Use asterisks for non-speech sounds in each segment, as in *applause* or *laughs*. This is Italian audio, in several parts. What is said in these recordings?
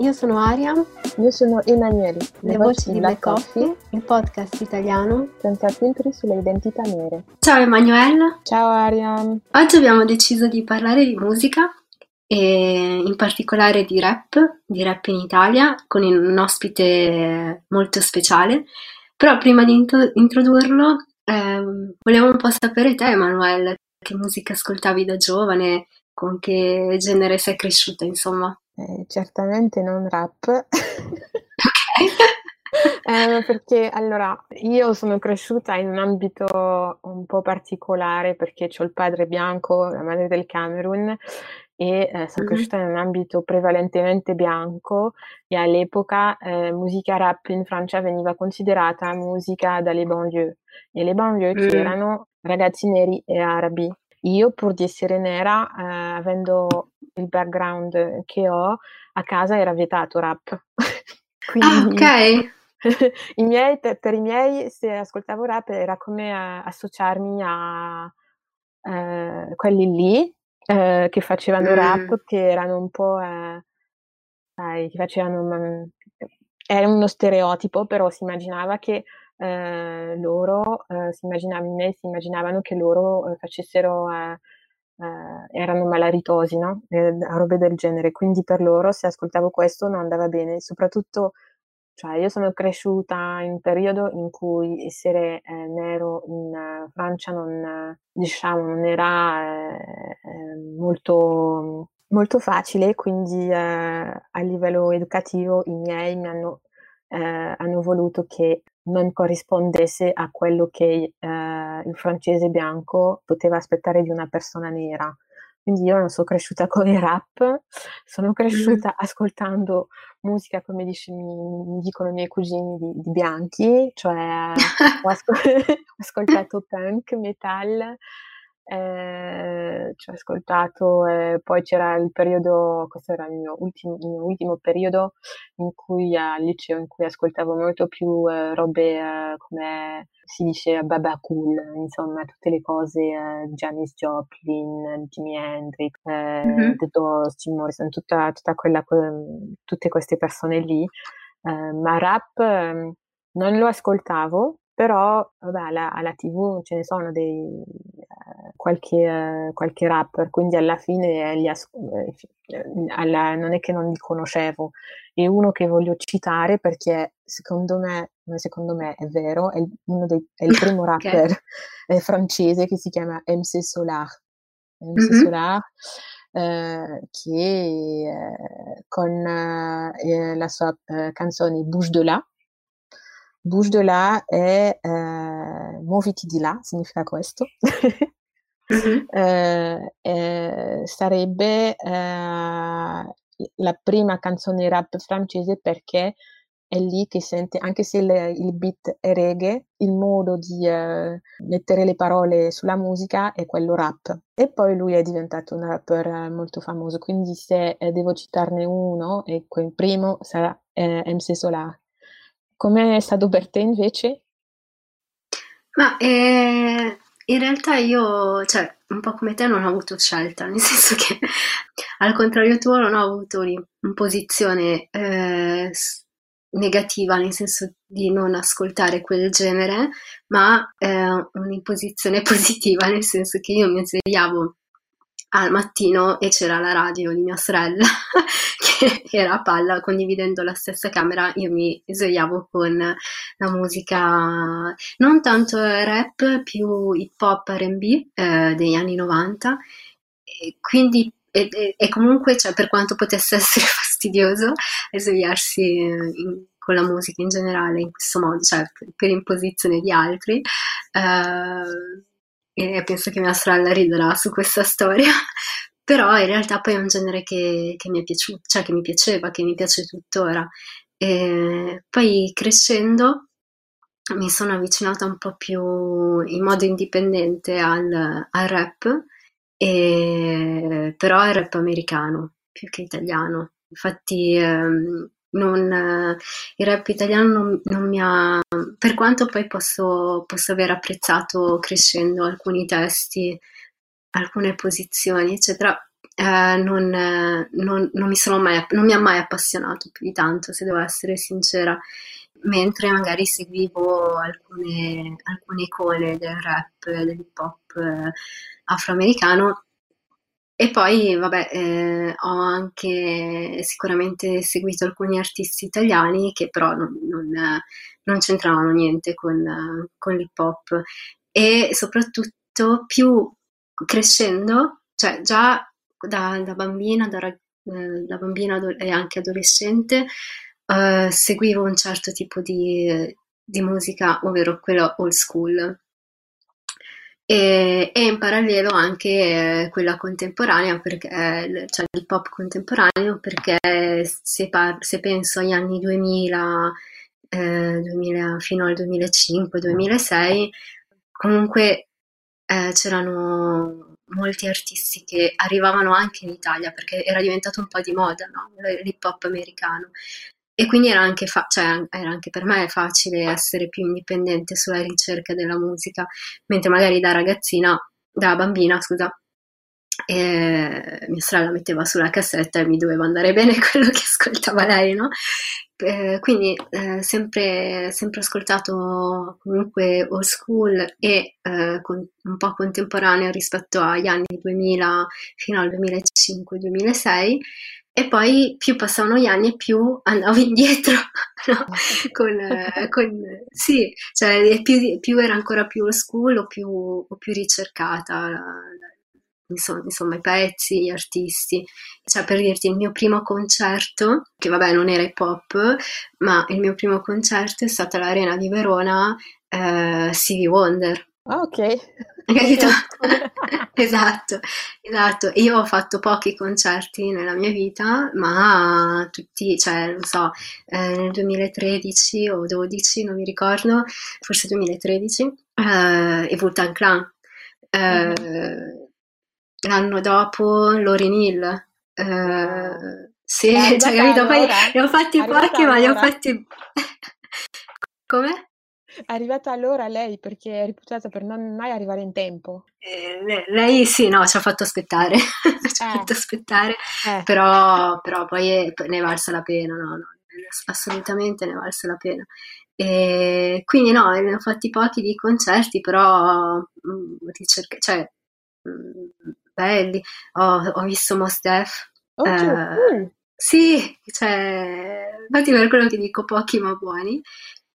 Io sono Aria. Io sono Emanuele. Le, Le voci di Black Coffee, Coffee, il podcast italiano senza filtri sulle identità nere. Ciao Emanuele. Ciao Aria. Oggi abbiamo deciso di parlare di musica e in particolare di rap, di rap in Italia, con un ospite molto speciale. Però prima di introdurlo eh, volevo un po' sapere te Emanuele, che musica ascoltavi da giovane, con che genere sei cresciuta insomma. Eh, certamente non rap. *laughs* eh, perché allora io sono cresciuta in un ambito un po' particolare perché ho il padre bianco, la madre del Camerun e eh, sono mm-hmm. cresciuta in un ambito prevalentemente bianco e all'epoca eh, musica rap in Francia veniva considerata musica dalle banlieue e le banlieue mm. erano ragazzi neri e arabi. Io pur di essere nera, eh, avendo il background che ho, a casa era vietato rap. *laughs* Quindi, ah, ok. *laughs* I miei, per, per, i miei, se ascoltavo rap era come a, associarmi a eh, quelli lì eh, che facevano mm. rap, che erano un po', eh, sai, che facevano, man, era uno stereotipo, però si immaginava che eh, loro, eh, si immaginavano, si immaginavano che loro eh, facessero eh, erano malaritosi, no? Eh, robe del genere. Quindi per loro se ascoltavo questo non andava bene. Soprattutto, cioè io sono cresciuta in un periodo in cui essere eh, nero in uh, Francia non, diciamo, non era eh, eh, molto, molto facile, quindi a livello educativo i miei mi hanno, hanno voluto che non corrispondesse a quello che eh, il francese bianco poteva aspettare di una persona nera. Quindi io non sono cresciuta con il rap, sono cresciuta ascoltando musica, come dice, mi, mi dicono i miei cugini, di, di bianchi, cioè *laughs* ho, ascol- *laughs* ho ascoltato punk, metal, eh, ci ho ascoltato e poi c'era il periodo, questo era il mio ultimo, il mio ultimo periodo in cui al liceo in cui ascoltavo molto più eh, robe eh, come si dice Baba Cool, insomma tutte le cose eh, Janis Joplin, Jimi Hendrix, mm-hmm. tutto Jim Morrison, tutta, tutta quella, tutte queste persone lì, eh, ma rap ehm, non lo ascoltavo però vabbè, alla, alla, TV ce ne sono dei, eh, qualche, eh, qualche, rapper, quindi alla fine li as- eh, alla, non è che non li conoscevo. E uno che voglio citare perché secondo me, secondo me è vero, è, dei, è il primo *laughs* rapper okay. francese che si chiama MC Solar. MC mm-hmm. Solar eh, che eh, con eh, la sua canzone Bouge de là Bouge de là è eh, muoviti di là, significa questo. mm-hmm. *laughs* eh, eh, sarebbe eh, la prima canzone rap francese perché è lì che sente, anche se le, il beat è reggae, il modo di eh, mettere le parole sulla musica è quello rap. E poi lui è diventato un rapper molto famoso, quindi se eh, devo citarne uno, ecco, il primo sarà MC Solar. Come è stato per te invece? Ma eh, in realtà io, cioè, un po' come te non ho avuto scelta, nel *laughs* senso che al contrario tuo non ho avuto un'imposizione eh, negativa, nel senso di non ascoltare quel genere, ma eh, un'imposizione *laughs* positiva, nel senso che io mi svegliavo al mattino e c'era la radio di mia sorella *laughs* che era a palla condividendo la stessa camera io mi svegliavo con la musica non tanto rap più hip hop R&B eh, degli anni 90 e quindi e, e, e comunque, cioè, per quanto potesse *laughs* essere fastidioso svegliarsi in, con la musica in generale in questo modo, cioè per imposizione di altri, eh, e penso che mia sorella riderà su questa storia, *laughs* però in realtà poi è un genere che, che mi è piaciuto, cioè che mi piaceva, che mi piace tuttora. E poi crescendo mi sono avvicinata un po' più in modo indipendente al, al rap, e, però al rap americano più che italiano. Infatti ehm, non, il rap italiano non, non, mi ha, per quanto poi posso, posso aver apprezzato crescendo alcuni testi, alcune posizioni, eccetera, eh, non, non, non, mi sono mai, non mi ha mai appassionato più di tanto, se devo essere sincera, mentre magari seguivo alcune, alcune icone del rap, dell'hip hop eh, afroamericano e poi, vabbè, eh, ho anche sicuramente seguito alcuni artisti italiani che però non, non, non c'entravano niente con, con, l'hip hop. E soprattutto più crescendo, cioè già da, da bambina, da, eh, da bambina e anche adolescente, eh, seguivo un certo tipo di, di musica, ovvero quella old school, e, in parallelo anche eh, quella contemporanea, perché, cioè l'hip hop contemporaneo, perché se, par- se penso agli anni 2000, eh, 2000 fino al 2005-2006, comunque eh, c'erano molti artisti che arrivavano anche in Italia perché era diventato un po' di moda no? l'hip hop americano e quindi era anche, fa- cioè, era anche, per me facile essere più indipendente sulla ricerca della musica, mentre magari da ragazzina, da bambina, scusa, eh, mia sorella metteva sulla cassetta e mi doveva andare bene *laughs* quello che ascoltava lei, no? Eh, quindi eh, sempre, sempre ascoltato comunque old school e eh, con, un po' contemporaneo rispetto agli anni 2000 fino al 2005-2006 e poi più passavano gli anni e più andavo *laughs* indietro, no? con, con, sì, cioè più, più, era ancora più old school o più, o più ricercata, insomma, insomma, i pezzi, gli artisti. Cioè per dirti il mio primo concerto, che vabbè non era hip hop, ma il mio primo concerto è stato all'Arena di Verona, eh, Stevie Wonder. Ah, ok. Capito? *laughs* esatto, esatto. Io ho fatto pochi concerti nella mia vita, ma tutti, cioè, non so, eh, nel 2013 o 2012, non mi ricordo, forse 2013, eh, e Vultan Clan. Eh, mm. L'anno dopo Lauryn Hill. Eh, sì, *laughs* cioè, capito? Poi ne ho fatti pochi, ma li ho fatti... *laughs* Come? È arrivata allora lei perché è reputata per non mai arrivare in tempo. Eh, lei sì, no, ci ha fatto aspettare, *laughs* ci ha eh. fatto aspettare, eh. però, però, poi ne è valsa la pena, no, no, assolutamente ne è valsa la pena. E quindi no, ne ho fatti pochi di concerti, però mh, mm, ricerca, cioè, mh, mm, belli. Ho, ho visto Mos Def. Oh, eh, sì, cioè, infatti per quello che dico pochi ma buoni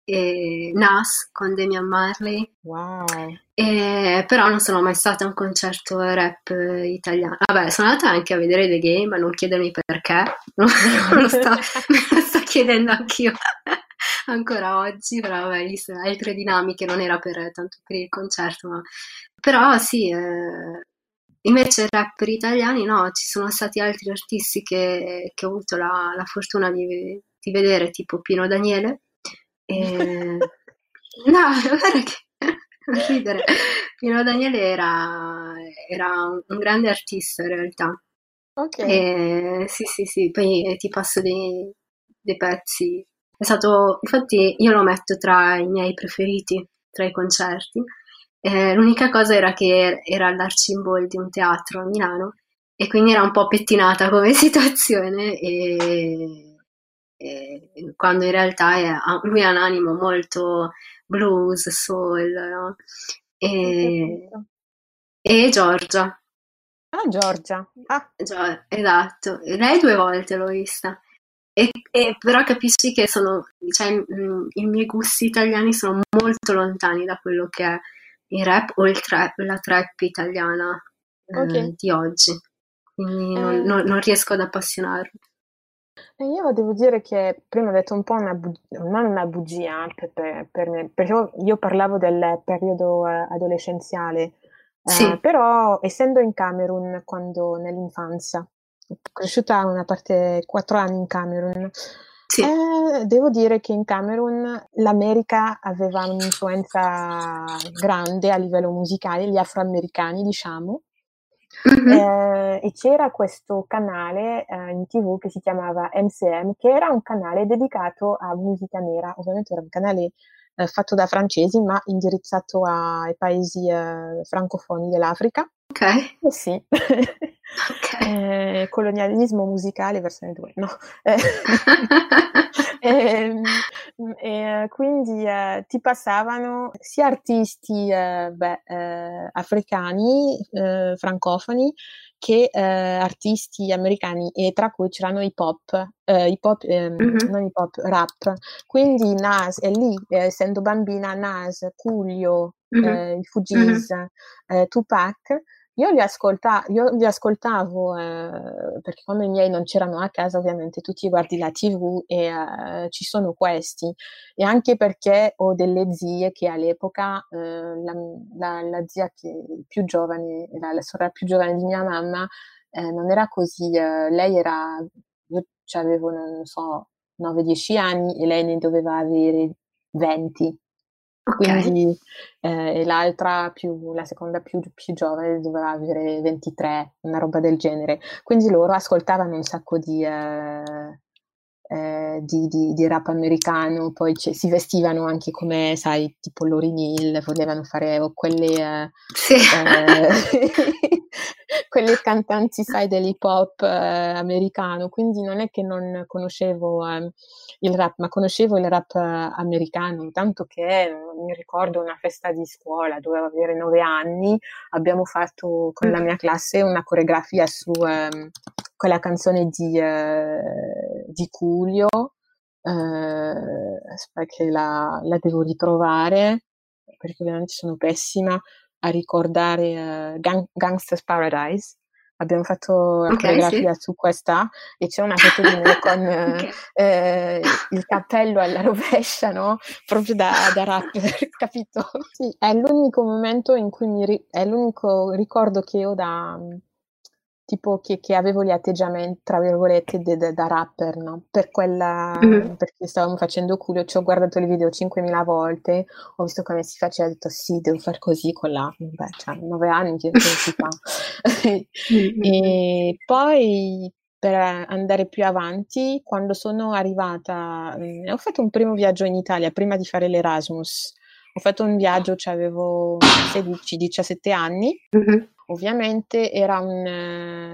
e Nas con Damian Marley. Wow. E, però non sono mai stata a un concerto rap italiano. Vabbè, sono andata anche a vedere The Game, ma non chiedermi perché, *laughs* non, lo sto, me lo sto chiedendo anch'io *laughs* ancora oggi, però vabbè, altre dinamiche, non era per, tanto per il concerto, ma... però sì, eh, invece rapper italiani no, ci sono stati altri artisti che, che ho avuto la, la fortuna di, di vedere, tipo Pino Daniele, e... *laughs* no, *laughs* guarda che non ridere. Pino Daniele era, era un, un, grande artista in realtà. Ok. E, sì, sì, sì, poi ti passo dei, dei pezzi. È stato, infatti, io lo metto tra i miei preferiti, tra i concerti. Eh, l'unica cosa era che era all'Arcimbol di un teatro a Milano e quindi era un po' pettinata come *laughs* situazione e eh, quando in realtà è, lui ha un animo molto blues, soul, no? e, e Giorgia. Ah, Giorgia. Ah. Gio- esatto, lei due volte l'ho vista. E, e, però capisci che sono, cioè, mh, i miei gusti italiani sono molto lontani da quello che è il rap o il trap, la trap italiana eh, okay. di oggi. quindi non, non, non riesco ad appassionarmi. Io devo dire che prima ho detto un po' una bu- non una bugia per, per, me, perché io parlavo del periodo eh, adolescenziale, Sì. eh, però essendo in Camerun quando nell'infanzia, cresciuta una parte quattro anni in Camerun, Sì. eh, devo dire che in Camerun l'America aveva un'influenza grande a livello musicale, gli afroamericani, diciamo. Mhm. Eh, e c'era questo canale eh, in tv che si chiamava MCM, che era un canale dedicato a musica nera, ovviamente era un canale eh, fatto da francesi, ma indirizzato ai paesi eh, francofoni dell'Africa. Ok, Eh sì, *laughs* ok. Eh, colonialismo musicale versione 2, no. *laughs* Eh, Ehm, e quindi eh, ti passavano sia artisti eh, beh, eh, africani, eh, francofoni, che eh, artisti americani e tra cui c'erano hip hop, eh, hip hop ehm, Mhm. non hip hop, rap. Quindi Nas, e lì, eh, essendo bambina, Nas, Coolio, Mhm. eh, i Fugees, eh, Tupac, io li, ascolta- io li ascoltavo eh, perché quando i miei non c'erano a casa, ovviamente tu ti guardi la TV e eh, ci sono questi. E anche perché ho delle zie che all'epoca, eh, la, la- la zia più giovane, la, la sorella più giovane di mia mamma, eh, non era così, eh, lei era, io avevo, non so, 9-10 anni e lei ne doveva avere 20. Ok. Quindi eh, e l'altra più, la seconda più, più giovane doveva avere 23, una roba del genere. Quindi loro ascoltavano un sacco di, eh, eh, di, di- di rap americano, poi ci- si vestivano anche come, sai, tipo Lauryn Hill, volevano fare quelle, eh, Sì. *laughs* *laughs* eh, quelle cantanti, sai, dell'hip hop eh, americano. Quindi non è che non conoscevo eh, il rap, ma conoscevo il rap eh, americano, tanto che eh, mi ricordo una festa di scuola, dovevo avere nove anni, abbiamo fatto con la mia classe una coreografia su ehm, quella canzone di, eh, di Coolio, eh, aspetta che la, la devo ritrovare, perché ovviamente sono pessima a ricordare eh, Gang- Gangsta's Paradise. Abbiamo fatto la Ok, coreografia su questa e c'è una foto di me con eh, Ok. eh, il cappello alla rovescia, no? Proprio da, da rapper, *laughs* capito? Sì, è l'unico momento in cui mi ri- è l'unico ricordo che ho da tipo che, che avevo gli atteggiamenti, tra virgolette, de- de- da rapper, no? Per quella, Mhm. perché stavamo facendo culo, ci ho guardato il video 5.000 volte, ho visto come si faceva, ho detto sì, devo fare così con la, beh, cioè, 9 anni, che, si fa? *laughs* *laughs* E poi per andare più avanti, quando sono arrivata, mm, ho fatto un primo viaggio in Italia prima di fare l'Erasmus. Ho fatto un viaggio, cioè avevo 16-17 anni. Mhm. Ovviamente era un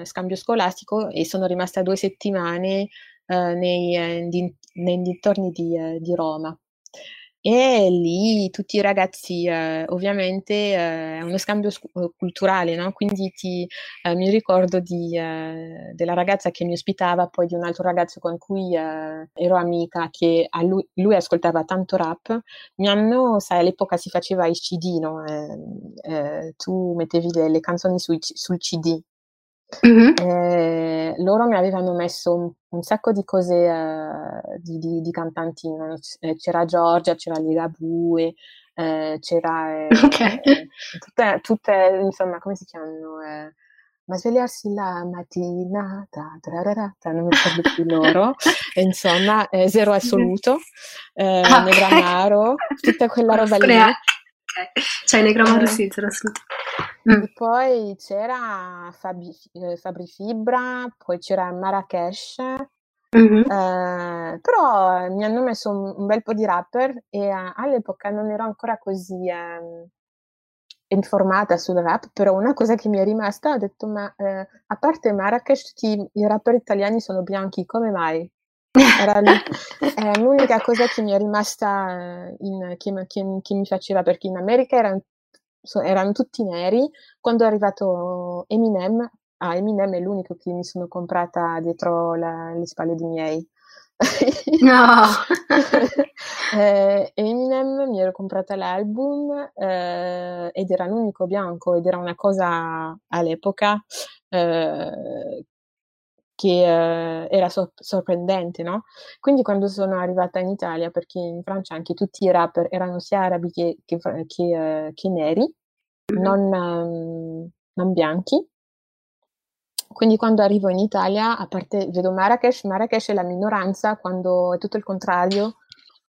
eh, scambio scolastico e sono rimasta due settimane eh, nei, eh, nei dintorni di, di Roma. E lì tutti i ragazzi, eh, ovviamente, eh, è uno scambio scu- eh, culturale, no? Quindi ti, eh, mi ricordo di, eh, della ragazza che mi ospitava, poi di un altro ragazzo con cui ero amica, che lui, lui ascoltava tanto rap. Mi hanno, sai, all'epoca si faceva i CD, no? Eh, eh, tu mettevi le, le canzoni sui sul CD. Mhm. Eh, loro mi avevano messo un, un sacco di cose eh, di, di- di cantanti, no? Eh, c'era Giorgia, c'era Ligabue, eh, c'era eh, *laughs* Ok. tutte, tutte, insomma, come si chiamano? Eh, ma svegliarsi la mattina, ta, ta, non mi ricordo più loro, e *laughs* insomma, eh, zero assoluto, eh, Ah, ok. Negramaro, tutta quella roba lì. Cioè, Negramaro Eh. sì, zero assoluto. Mm. Poi c'era Fabi- eh, Fabri Fibra, poi c'era Marrakesh, Mhm. eh, però mi hanno messo un, un bel po' di rapper e eh, all'epoca non ero ancora così ehm, informata sul rap, però una cosa che mi è rimasta, ho detto, ma eh, a parte Marrakesh, tutti i rapper italiani sono bianchi, come mai? Era l'unica cosa che mi è rimasta, eh, in- che, mi- che che mi faceva, perché in America erano, so- erano tutti neri. Quando è arrivato Eminem, ah, Eminem è l'unico che mi sono comprata dietro la- le spalle di miei. No. *laughs* Eh, Eminem mi ero comprata l'album eh, ed era l'unico bianco ed era una cosa all'epoca eh, che eh, era so- sorprendente, no? Quindi quando sono arrivata in Italia, perché in Francia anche tutti i rapper erano sia arabi che, che, che, uh, che neri, mm-hmm. non, um, non, bianchi. Quindi quando arrivo in Italia, a parte vedo Marrakesh, Marrakesh è la minoranza, quando è tutto il contrario,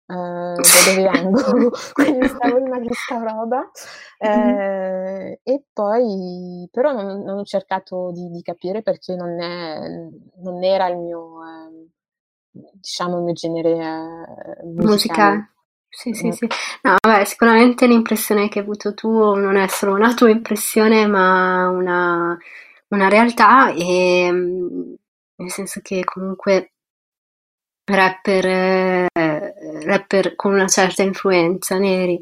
uh, da dove vengo, *laughs* quindi stavo in questa roba. Eh, e poi, però non, non ho cercato di, di, capire perché non, è, non era il mio, eh, diciamo, il mio genere eh, musicale. Sì, sì, mm. sì. No, vabbè, sicuramente l'impressione che hai avuto tu non è solo una tua impressione, ma una, una realtà e mm, nel senso che comunque rapper, eh, rapper con una certa influenza neri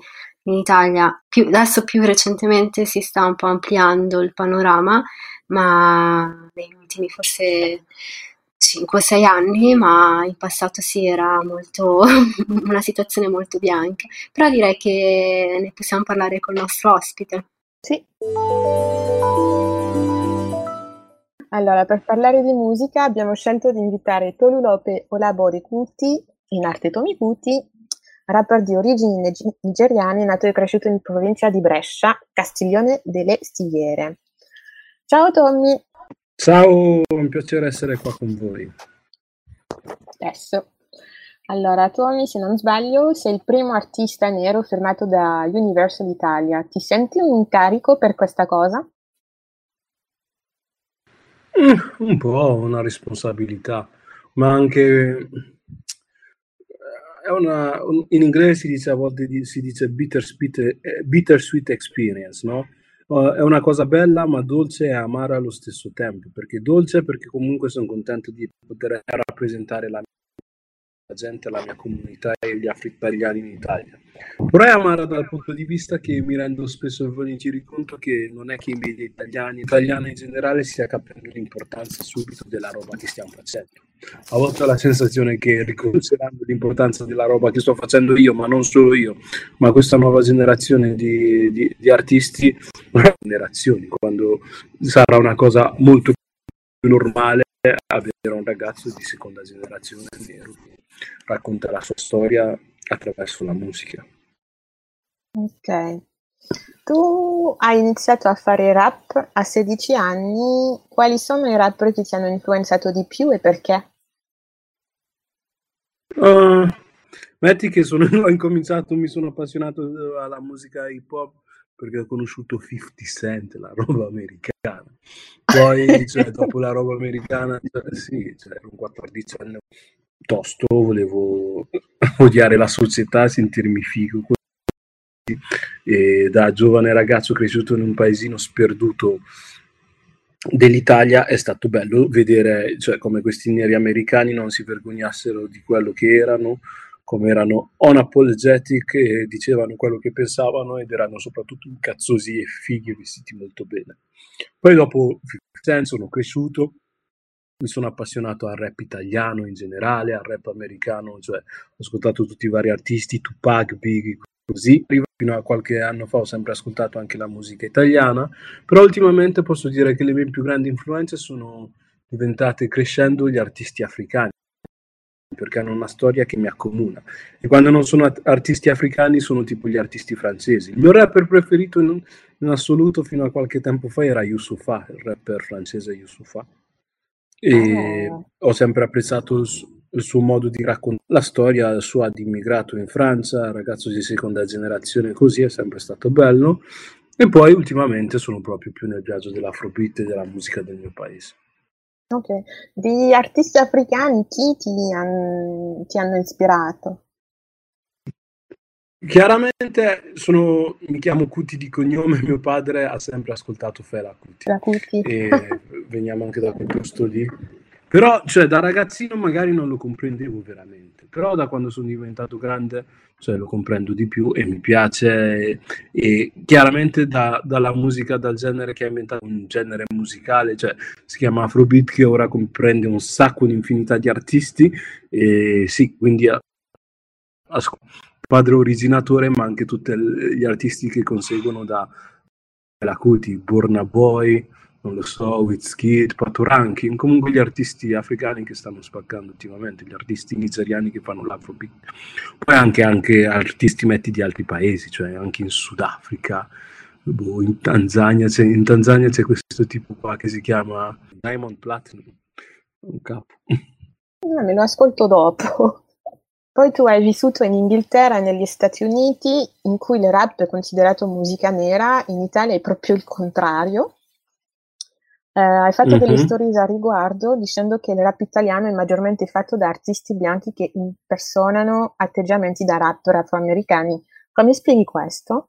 in Italia, più, adesso più recentemente si sta un po' ampliando il panorama, ma negli ultimi forse 5-6 anni, ma in passato si era molto *laughs* una situazione molto bianca. Però direi che ne possiamo parlare col nostro ospite. Sì. Allora, per parlare di musica abbiamo scelto di invitare Tolulope Olabode Kuti, in arte Tomi Kuti, rapper di origini nigeriane, nato e cresciuto in provincia di Brescia, Castiglione delle Stiviere. Ciao Tommy! Ciao, è un piacere essere qua con voi. Adesso. Allora, Tommy, se non sbaglio, sei il primo artista nero firmato da Universal Italia. Ti senti un incarico per questa cosa? Mm, un po' una responsabilità, ma anche è una, un, in inglese si dice a volte si dice bittersweet, eh, bittersweet experience, no? Uh, è una cosa bella ma dolce e amara allo stesso tempo, perché dolce perché comunque sono contento di poter rappresentare la la gente, la mia comunità e gli africani in Italia. Però è amara dal punto di vista che mi rendo spesso e volentieri conto che non è che i media italiani, italiani in generale, stia capendo l'importanza subito della roba che stiamo facendo. A volte ho la sensazione che riconosceranno l'importanza della roba che sto facendo io, ma non solo io, ma questa nuova generazione di, di, di artisti, generazioni, quando sarà una cosa molto più normale avere un ragazzo di seconda generazione nero racconta la sua storia attraverso la musica. Ok. Tu hai iniziato a fare rap a 16 anni, quali sono i rapper che ti hanno influenzato di più e perché? Uh, metti che sono, *laughs* ho incominciato, mi sono appassionato alla musica hip hop perché ho conosciuto 50 Cent, la roba americana. Poi, cioè, *laughs* dopo la roba americana, cioè, sì, cioè, ero un 14 anni tosto, volevo *laughs* odiare la società, sentirmi figo. E da giovane ragazzo cresciuto in un paesino sperduto dell'Italia è stato bello vedere cioè, come questi neri americani non si vergognassero di quello che erano, come erano unapologetic e dicevano quello che pensavano ed erano soprattutto incazzosi e fighi vestiti molto bene. Poi dopo sono cresciuto mi sono appassionato al rap italiano in generale, al rap americano, cioè ho ascoltato tutti i vari artisti, Tupac, Biggie, così. Fino a qualche anno fa ho sempre ascoltato anche la musica italiana, però ultimamente posso dire che le mie più grandi influenze sono diventate crescendo gli artisti africani perché hanno una storia che mi accomuna e quando non sono artisti africani sono tipo gli artisti francesi. Il mio rapper preferito in, in assoluto fino a qualche tempo fa era Youssoufa, il rapper francese Youssoufa e oh. ho sempre apprezzato il, il, suo modo di raccontare la storia sua di immigrato in Francia, ragazzo di seconda generazione così, è sempre stato bello. E poi ultimamente sono proprio più nel viaggio dell'afrobeat e della musica del mio paese. Ok, di artisti africani chi ti, han, ti hanno ispirato? Chiaramente sono, mi chiamo Cuti di cognome, mio padre ha sempre ascoltato Fela Cuti. Cuti. E veniamo anche da quel posto lì. Però, cioè, da ragazzino magari non lo comprendevo veramente, però da quando sono diventato grande, cioè, lo comprendo di più e mi piace. E, e chiaramente da, dalla musica, dal genere che ha inventato un genere musicale, cioè, si chiama Afrobeat, che ora comprende un sacco, un'infinità di artisti. E sì, quindi ascolto padre originatore, ma anche tutti gli artisti che conseguono da la Cuti, Burna Boy, non lo so, Wizkid, Patoranking, comunque gli artisti africani che stanno spaccando ultimamente, gli artisti nigeriani che fanno l'afrobeat, poi anche, anche artisti metti di altri paesi, cioè anche in Sudafrica, boh, in, Tanzania, in Tanzania c'è questo tipo qua che si chiama Diamond Platinum, un capo. Ah, me lo ascolto dopo. Poi tu hai vissuto in Inghilterra e negli Stati Uniti, in cui il rap è considerato musica nera, in Italia è proprio il contrario. Eh, hai fatto mm-hmm. delle stories a riguardo dicendo che il rap italiano è maggiormente fatto da artisti bianchi che impersonano atteggiamenti da rapper afroamericani. Come spieghi questo?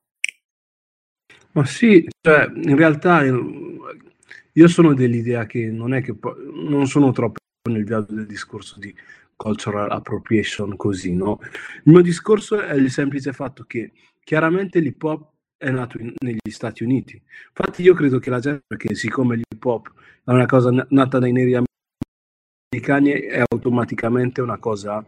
Ma sì, cioè, in realtà io sono dell'idea che non è che non sono troppo nel viaggio del discorso di cultural appropriation così, no? Il mio discorso è il semplice fatto che chiaramente l'hip hop è nato in, negli Stati Uniti. Infatti io credo che la gente, perché siccome l'hip hop è una cosa nata dai neri americani, è automaticamente una cosa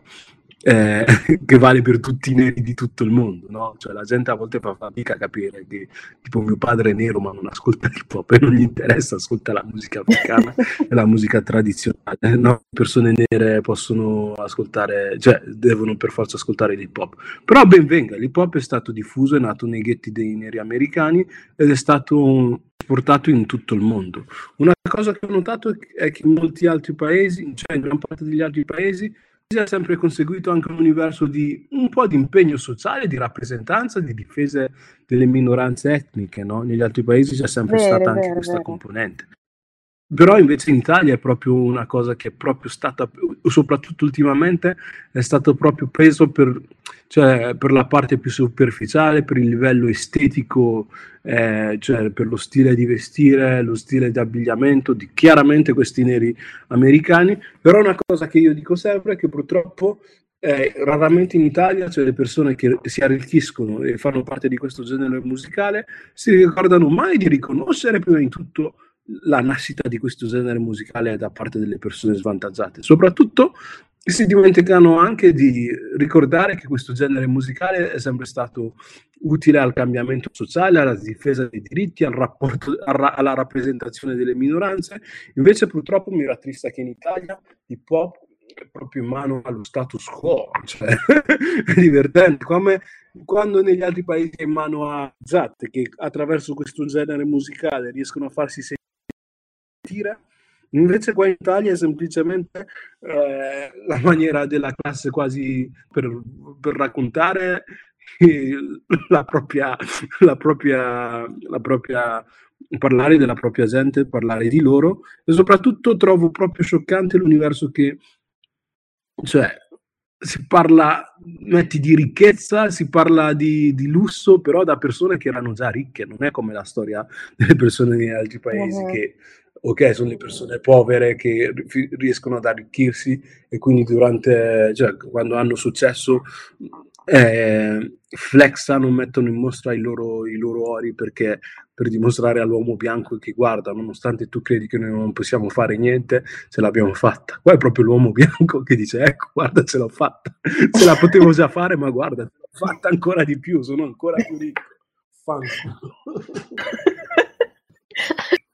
eh, *laughs* che vale per tutti i neri di tutto il mondo, no? Cioè la gente a volte fa fatica a capire che tipo mio padre è nero ma non ascolta hip hop e non gli interessa, ascolta la musica africana e la musica tradizionale, no? Persone nere possono ascoltare, cioè devono per forza ascoltare l'hip hop. Però ben venga, l'hip hop è stato diffuso, è nato nei ghetti dei neri americani ed è stato portato in tutto il mondo. Una cosa che ho notato è che in molti altri paesi, cioè in gran parte degli altri paesi, si è sempre conseguito anche un universo di un po' di impegno sociale, di rappresentanza, di difesa delle minoranze etniche, no? Negli altri paesi c'è sempre vero, stata anche vero, questa vero. componente. Però invece in Italia è proprio una cosa che è proprio stata, soprattutto ultimamente, è stato proprio preso per, cioè, per la parte più superficiale, per il livello estetico, eh, cioè per lo stile di vestire, lo stile di abbigliamento di chiaramente questi neri americani. Però una cosa che io dico sempre è che purtroppo eh, raramente in Italia cioè le persone che si arricchiscono e fanno parte di questo genere musicale si ricordano mai di riconoscere prima di tutto la nascita di questo genere musicale da parte delle persone svantaggiate. Soprattutto si dimenticano anche di ricordare che questo genere musicale è sempre stato utile al cambiamento sociale, alla difesa dei diritti, al rapporto, alla rappresentazione delle minoranze. Invece purtroppo mi rattrista che in Italia l'hip hop è proprio in mano allo status quo, cioè, *laughs* è divertente, come quando negli altri paesi è in mano a Zat, che attraverso questo genere musicale riescono a farsi sentire mentire. Invece qua in Italia è semplicemente eh, la maniera della classe quasi per, per raccontare *laughs* la propria, la propria, la propria parlare della propria gente, parlare di loro e soprattutto trovo proprio scioccante l'universo che cioè si parla metti di ricchezza, si parla di, di, lusso, però da persone che erano già ricche, non è come la storia delle persone negli altri paesi uh-huh. che ok, sono le persone povere che riescono ad arricchirsi e quindi durante, cioè, quando hanno successo eh, flexano, mettono in mostra i loro, i loro ori perché per dimostrare all'uomo bianco che guarda, nonostante tu credi che noi non possiamo fare niente, ce l'abbiamo fatta. Qua è proprio l'uomo bianco che dice, ecco, guarda, ce l'ho fatta. Ce la potevo già fare, ma guarda, l'ho fatta ancora di più, sono ancora più ricco. Fanculo. *laughs*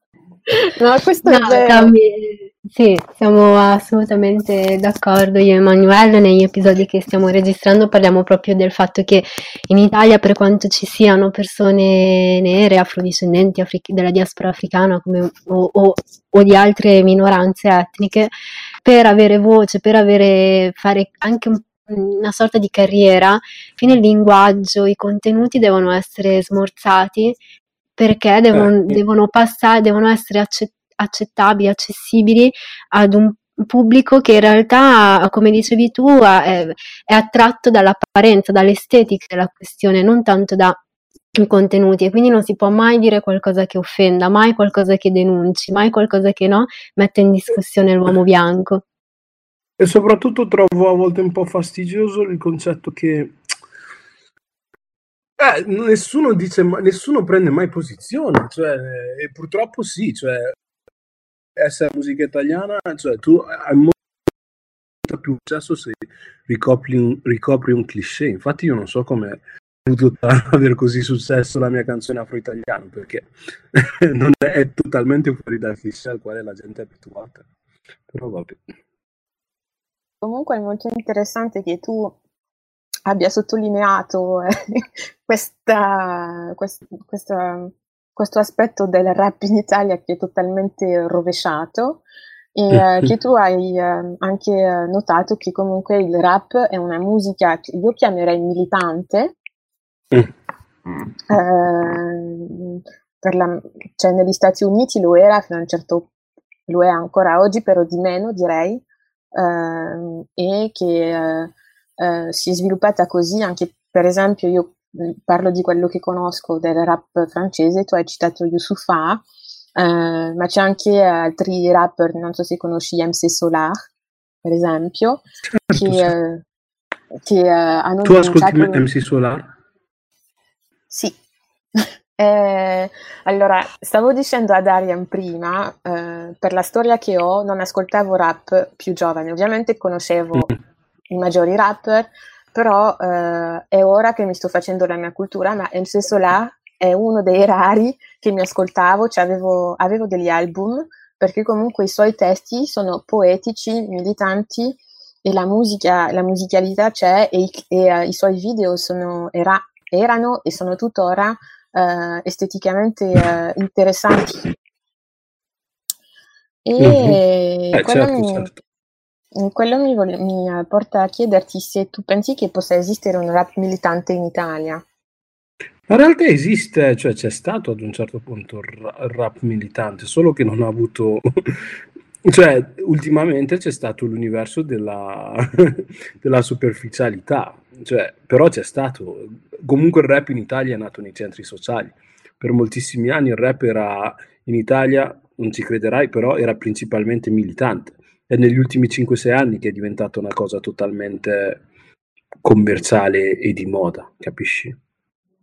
No, questo no, è Cambi... Sì, siamo assolutamente d'accordo io e Emanuele. Negli episodi che stiamo registrando parliamo proprio del fatto che in Italia, per quanto ci siano persone nere, afrodiscendenti, afric- della diaspora africana come, o, o, o, di altre minoranze etniche, per avere voce, per avere, fare anche un una sorta di carriera, fine il linguaggio, i contenuti devono essere smorzati perché devono, eh, devono passare, devono essere accett- accettabili, accessibili ad un pubblico che in realtà, come dicevi tu, è, è attratto dall'apparenza, dall'estetica della questione, non tanto dai contenuti e quindi non si può mai dire qualcosa che offenda, mai qualcosa che denunci, mai qualcosa che no mette in discussione l'uomo bianco. E soprattutto trovo a volte un po' fastidioso il concetto che eh, nessuno dice, nessuno prende mai posizione, cioè, e purtroppo sì, cioè, essere musica italiana, cioè, tu hai molto più successo se ricopri un, ricopri un cliché. Infatti io non so come potuto *laughs* avere così successo la mia canzone afro-italiano perché *laughs* non è, è totalmente fuori dal cliché al quale la gente è abituata. Però vabbè. Comunque è molto interessante che tu abbia sottolineato eh, *laughs* questa, quest, questa, questo aspetto del rap in Italia che è totalmente rovesciato. E eh, che tu hai eh, anche notato che comunque il rap è una musica che io chiamerei militante. Mm. Eh, la, cioè negli Stati Uniti lo era fino a un certo lo è ancora oggi, però di meno direi, eh, e che eh, eh, si è sviluppata così anche, per esempio, io mm, parlo di quello che conosco del rap francese, tu hai citato Youssoufa, eh, ma c'è anche altri rapper, non so se conosci MC Solar, per esempio, certo, che, certo. che hanno Tu ascolti MC Solar? Sì. *laughs* Eh, allora, stavo dicendo ad Arian prima, eh, per la storia che ho, non ascoltavo rap più giovane, ovviamente conoscevo mm. I maggiori rapper, però eh, è ora che mi sto facendo la mia cultura, ma MC Solar è uno dei rari che mi ascoltavo, cioè avevo, avevo degli album, perché comunque i suoi testi sono poetici, militanti, e la musica, la musicalità c'è, e, e uh, i suoi video sono, era, erano e sono tuttora eh, esteticamente eh, interessanti. E mm-hmm. eh, quello, certo, mi, certo. Quello mi, mi, porta a chiederti se tu pensi che possa esistere un rap militante in Italia. In realtà esiste, cioè c'è stato ad un certo punto il rap militante, solo che non ha avuto *laughs* cioè, ultimamente c'è stato l'universo della, *laughs* della superficialità, cioè, però c'è stato, comunque il rap in Italia è nato nei centri sociali, per moltissimi anni il rap era in Italia, non ci crederai, però era principalmente militante, è negli ultimi 5-6 anni che è diventata una cosa totalmente commerciale e di moda, capisci?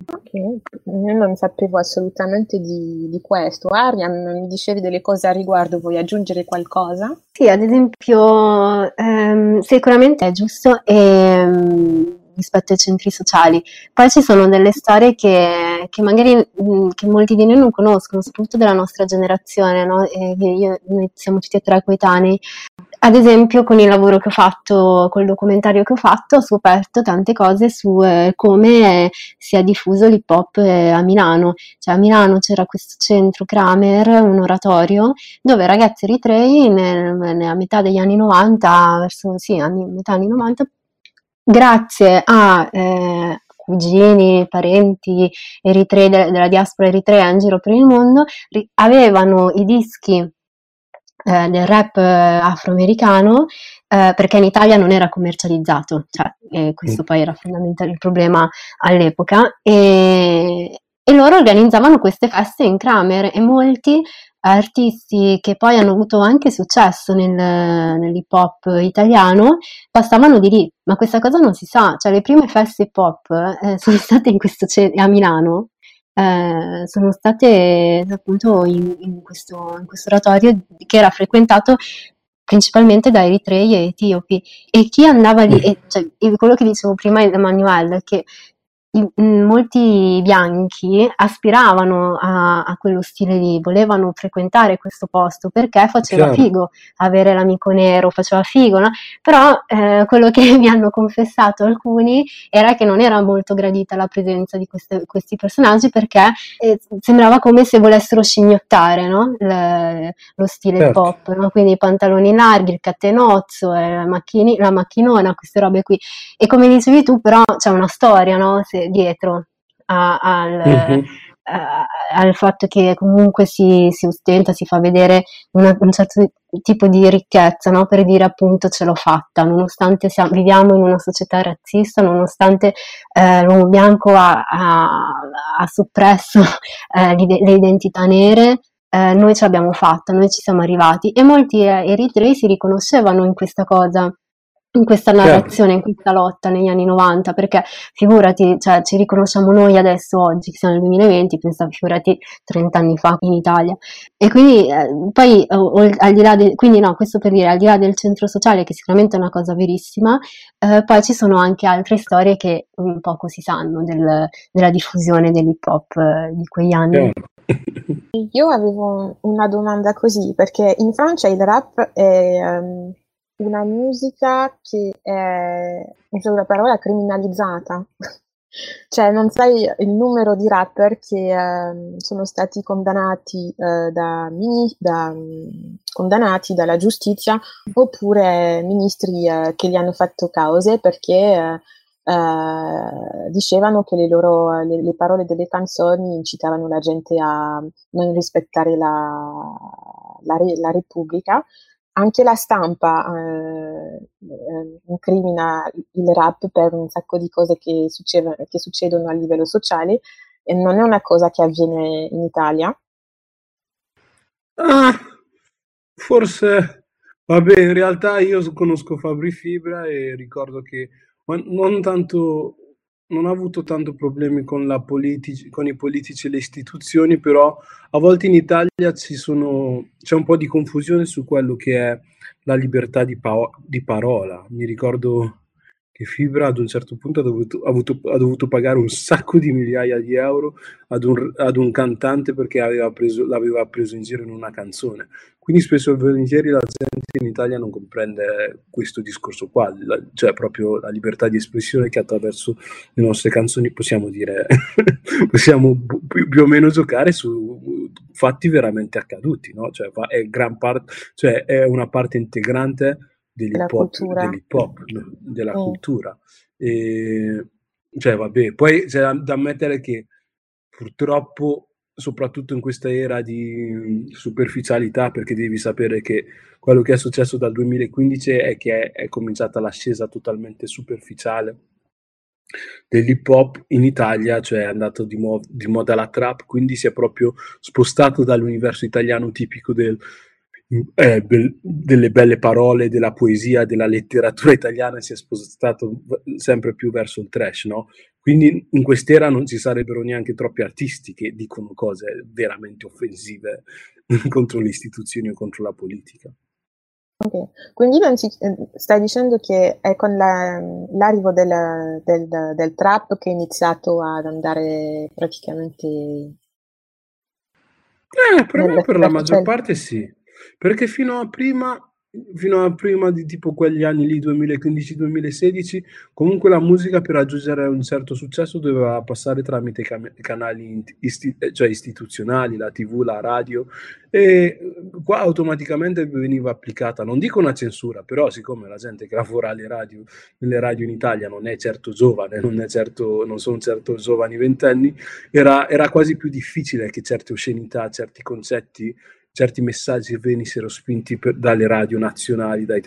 Ok, io non sapevo assolutamente di, di questo. Arian, mi dicevi delle cose a riguardo, vuoi aggiungere qualcosa? Sì, ad esempio, ehm, sicuramente è giusto ehm, rispetto ai centri sociali. Poi ci sono delle storie che, che magari mh, che molti di noi non conoscono, soprattutto della nostra generazione, no? io, noi siamo tutti e tre coetanei, ad esempio, con il lavoro che ho fatto, col documentario che ho fatto, ho scoperto tante cose su eh, come si è diffuso l'hip hop eh, a Milano. Cioè, a Milano c'era questo centro Kramer, un oratorio, dove ragazzi eritrei nel, nella metà degli anni 90, verso sì, anni, metà anni 90, grazie a eh, cugini, parenti eritrei della diaspora eritrea in giro per il mondo, avevano i dischi eh, del rap eh, afroamericano eh, perché in Italia non era commercializzato, cioè, e questo mm. poi era fondamentale il problema all'epoca, e, e loro organizzavano queste feste in Kramer e molti artisti che poi hanno avuto anche successo nel, nell'hip hop italiano passavano di lì, ma questa cosa non si sa, cioè le prime feste hip hop eh, sono *laughs* state questo, a Milano eh, sono state appunto in, in, questo, in questo oratorio che era frequentato principalmente da eritrei e etiopi. E chi andava lì, e, cioè, quello che dicevo prima Emanuele, che molti bianchi aspiravano a, a, quello stile lì, volevano frequentare questo posto perché faceva Chiaro. figo avere l'amico nero, faceva figo, no? però eh, quello che *laughs* mi hanno confessato alcuni era che non era molto gradita la presenza di queste, questi personaggi perché eh, sembrava come se volessero scimmiottare no? Le, lo stile certo. pop, no? quindi i pantaloni larghi, il catenozzo, eh, la, macchini, la macchinona, queste robe qui. E come dicevi tu, però c'è una storia, no? Se, dietro a, al, mm-hmm. a, al, fatto che comunque si, si ostenta, si fa vedere una, un certo tipo di ricchezza, no? per dire appunto ce l'ho fatta, nonostante siamo, viviamo in una società razzista, nonostante eh, l'uomo bianco ha, ha, ha soppresso *laughs* eh, le identità nere, eh, noi ce l'abbiamo fatta, noi ci siamo arrivati e molti eh, eritrei si riconoscevano in questa cosa in questa Certo. narrazione, in questa lotta negli anni 90, perché figurati, cioè, ci riconosciamo noi adesso oggi, che siamo nel 2020, pensa figurati 30 anni fa in Italia. E quindi eh, poi o- o- al di là del, quindi no, questo per dire, al di là del centro sociale, che sicuramente è una cosa verissima, eh, poi ci sono anche altre storie che un poco si sanno del- della diffusione dell'hip hop eh, di quegli anni. Chiaro. Io avevo una domanda così, perché in Francia il rap è ehm, una musica che è, in sola parola, criminalizzata. *laughs* Cioè, non sai il numero di rapper che ehm, sono stati condannati, eh, da mini- da, mm, condannati dalla giustizia oppure ministri eh, che gli hanno fatto cause perché eh, eh, dicevano che le loro le, le parole delle canzoni incitavano la gente a non rispettare la, la, la Repubblica. Anche la stampa eh, eh, incrimina il rap per un sacco di cose che, succedono, che succedono a livello sociale e non è una cosa che avviene in Italia. Ah, forse, vabbè, in realtà io conosco Fabri Fibra e ricordo che non tanto, non ha avuto tanto problemi con la politici- con i politici e le istituzioni, però a volte in Italia sono, c'è un po' di confusione su quello che è la libertà di, pa- di parola. Mi ricordo che Fibra ad un certo punto ha dovuto, ha avuto- ha dovuto pagare un sacco di migliaia di euro ad un, ad un cantante perché aveva preso- l'aveva preso in giro in una canzone. Quindi spesso e volentieri la gente in Italia non comprende questo discorso qua, la- cioè proprio la libertà di espressione che attraverso le nostre canzoni possiamo dire, *laughs* possiamo bu- più, o meno giocare su fatti veramente accaduti, no? Cioè, è, gran parte, cioè è una parte integrante Della dell'hip hop, della Mm. cultura. E, cioè, vabbè, poi c'è da, da ammettere che purtroppo, soprattutto in questa era di superficialità, perché devi sapere che quello che è successo dal 2015 è che è, è cominciata l'ascesa totalmente superficiale dell'hip hop in Italia, cioè è andato di, mo- di moda la trap, quindi si è proprio spostato dall'universo italiano tipico del, eh, bel- delle belle parole, della poesia, della letteratura italiana, si è spostato v- sempre più verso il trash, no? Quindi in quest'era non ci sarebbero neanche troppi artisti che dicono cose veramente offensive *laughs* contro le istituzioni o contro la politica. Ok, quindi ci- eh, stai dicendo che è con la- l'arrivo del, del- del trap che è iniziato ad andare praticamente Eh, per me per la maggior parte sì, perché fino a prima, fino a prima di tipo quegli anni lì 2015-2016, comunque la musica per raggiungere un certo successo doveva passare tramite cam- canali isti- cioè istituzionali, la TV, la radio, e qua automaticamente veniva applicata, non dico una censura, però siccome la gente che lavora alle radio, nelle radio in Italia non è certo giovane, non, è certo, non sono certo giovani ventenni, era, era quasi più difficile che certe oscenità, certi concetti, certi messaggi venissero spinti per- dalle radio nazionali, dai,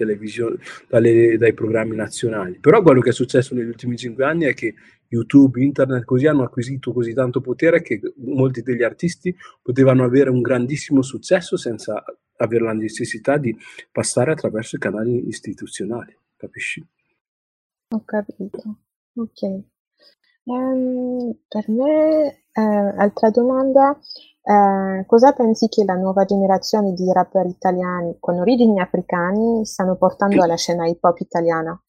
dalle- dai programmi nazionali. Però quello che è successo negli ultimi cinque anni è che YouTube, internet così hanno acquisito così tanto potere che molti degli artisti potevano avere un grandissimo successo senza avere la necessità di passare attraverso i canali istituzionali, capisci? Ho capito. Ok. Ehm, per me, eh, altra domanda, eh, cosa pensi che la nuova generazione di rapper italiani con origini africani stanno portando alla scena hip hop italiana?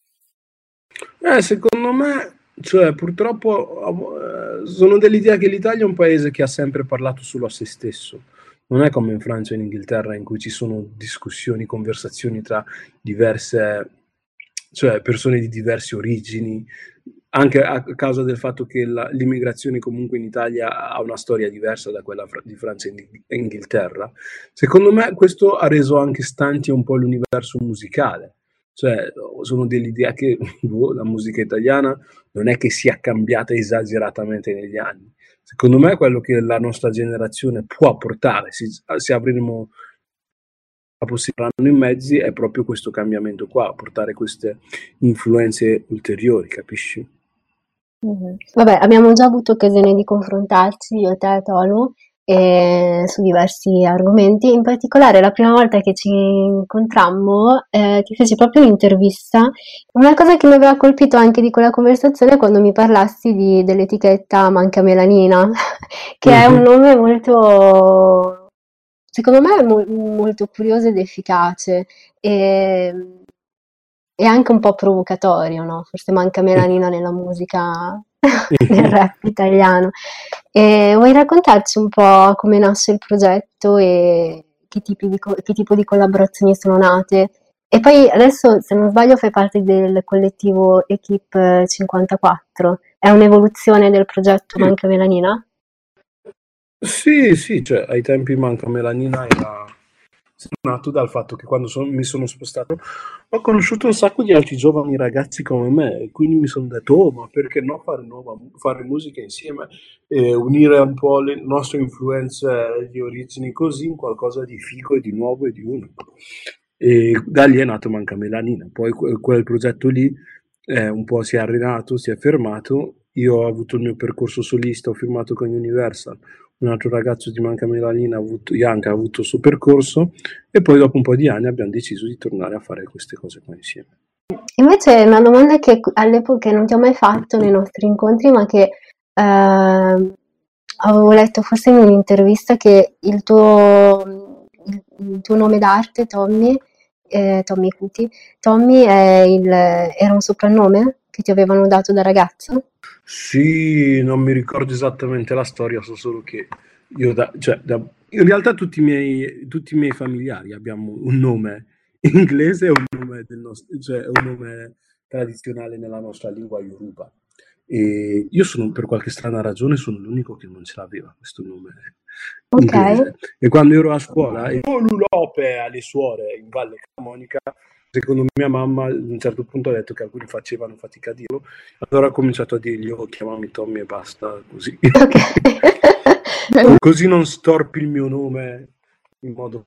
Eh, secondo me, cioè, purtroppo eh, sono dell'idea che l'Italia è un paese che ha sempre parlato solo a se stesso. Non è come in Francia e in Inghilterra in cui ci sono discussioni, conversazioni tra diverse, cioè persone di diverse origini, anche a causa del fatto che la- l'immigrazione comunque in Italia ha una storia diversa da quella fra- di Francia e Ing- Inghilterra. Secondo me questo ha reso anche stanti un po' l'universo musicale. Cioè, sono dell'idea che *laughs* boh, la musica italiana non è che sia cambiata esageratamente negli anni. Secondo me quello che la nostra generazione può portare, se, se avremo la possibilità in mezzi, è proprio questo cambiamento qua, portare queste influenze ulteriori, capisci? Mhm. Vabbè, abbiamo già avuto occasione di confrontarci, io, te, Tolu, eh, su diversi argomenti. In particolare, la prima volta che ci incontrammo, eh, ti feci proprio un'intervista. Una cosa che mi aveva colpito anche di quella conversazione è quando mi parlassi di, dell'etichetta Manca Melanina, *laughs* che è un mhm. nome molto, secondo me, mo- molto curioso ed efficace. E, e anche un po' provocatorio, no? Forse manca melanina nella musica nel *laughs* rap italiano. E vuoi raccontarci un po' come nasce il progetto e che, di, che tipo di collaborazioni sono nate? E poi adesso, se non sbaglio, fai parte del collettivo Equip 54. È un'evoluzione del progetto Manca Melanina? Sì, sì, cioè ai tempi Manca Melanina era nato dal fatto che quando son, mi sono spostato ho conosciuto un sacco di altri giovani ragazzi come me e quindi mi sono detto oh ma perché no fare, nuova, fare musica insieme e unire un po' le nostre influenze di origini così in qualcosa di figo e di nuovo e di unico. E da lì è nato Manca Melanina. Poi quel progetto lì eh, un po' si è arenato, si è fermato. Io ho avuto il mio percorso solista, ho firmato con Universal un altro ragazzo di Manca Melanina, Ianca, ha avuto il suo percorso e poi dopo un po' di anni abbiamo deciso di tornare a fare queste cose qua insieme. Invece una domanda che all'epoca non ti ho mai fatto nei nostri incontri, ma che eh, avevo letto forse in un'intervista che il tuo, il tuo nome d'arte, Tommy, eh, Tommy Cuti, Tommy il, era un soprannome che ti avevano dato da ragazzo? Sì, non mi ricordo esattamente la storia, so solo che io da, cioè, da, in realtà tutti i, miei, tutti i miei familiari abbiamo un nome *laughs* inglese e un nome, del nostro, cioè un nome tradizionale nella nostra lingua Yoruba. E io sono, per qualche strana ragione, sono l'unico che non ce l'aveva questo nome inglese. Okay. E quando ero a scuola, e Lope alle suore in Valle Camonica, secondo mia mamma a un certo punto ha detto che alcuni facevano fatica a dirlo, allora ho cominciato a dirgli oh, chiamami Tommy e basta, così. Okay. *laughs* così non storpi il mio nome in modo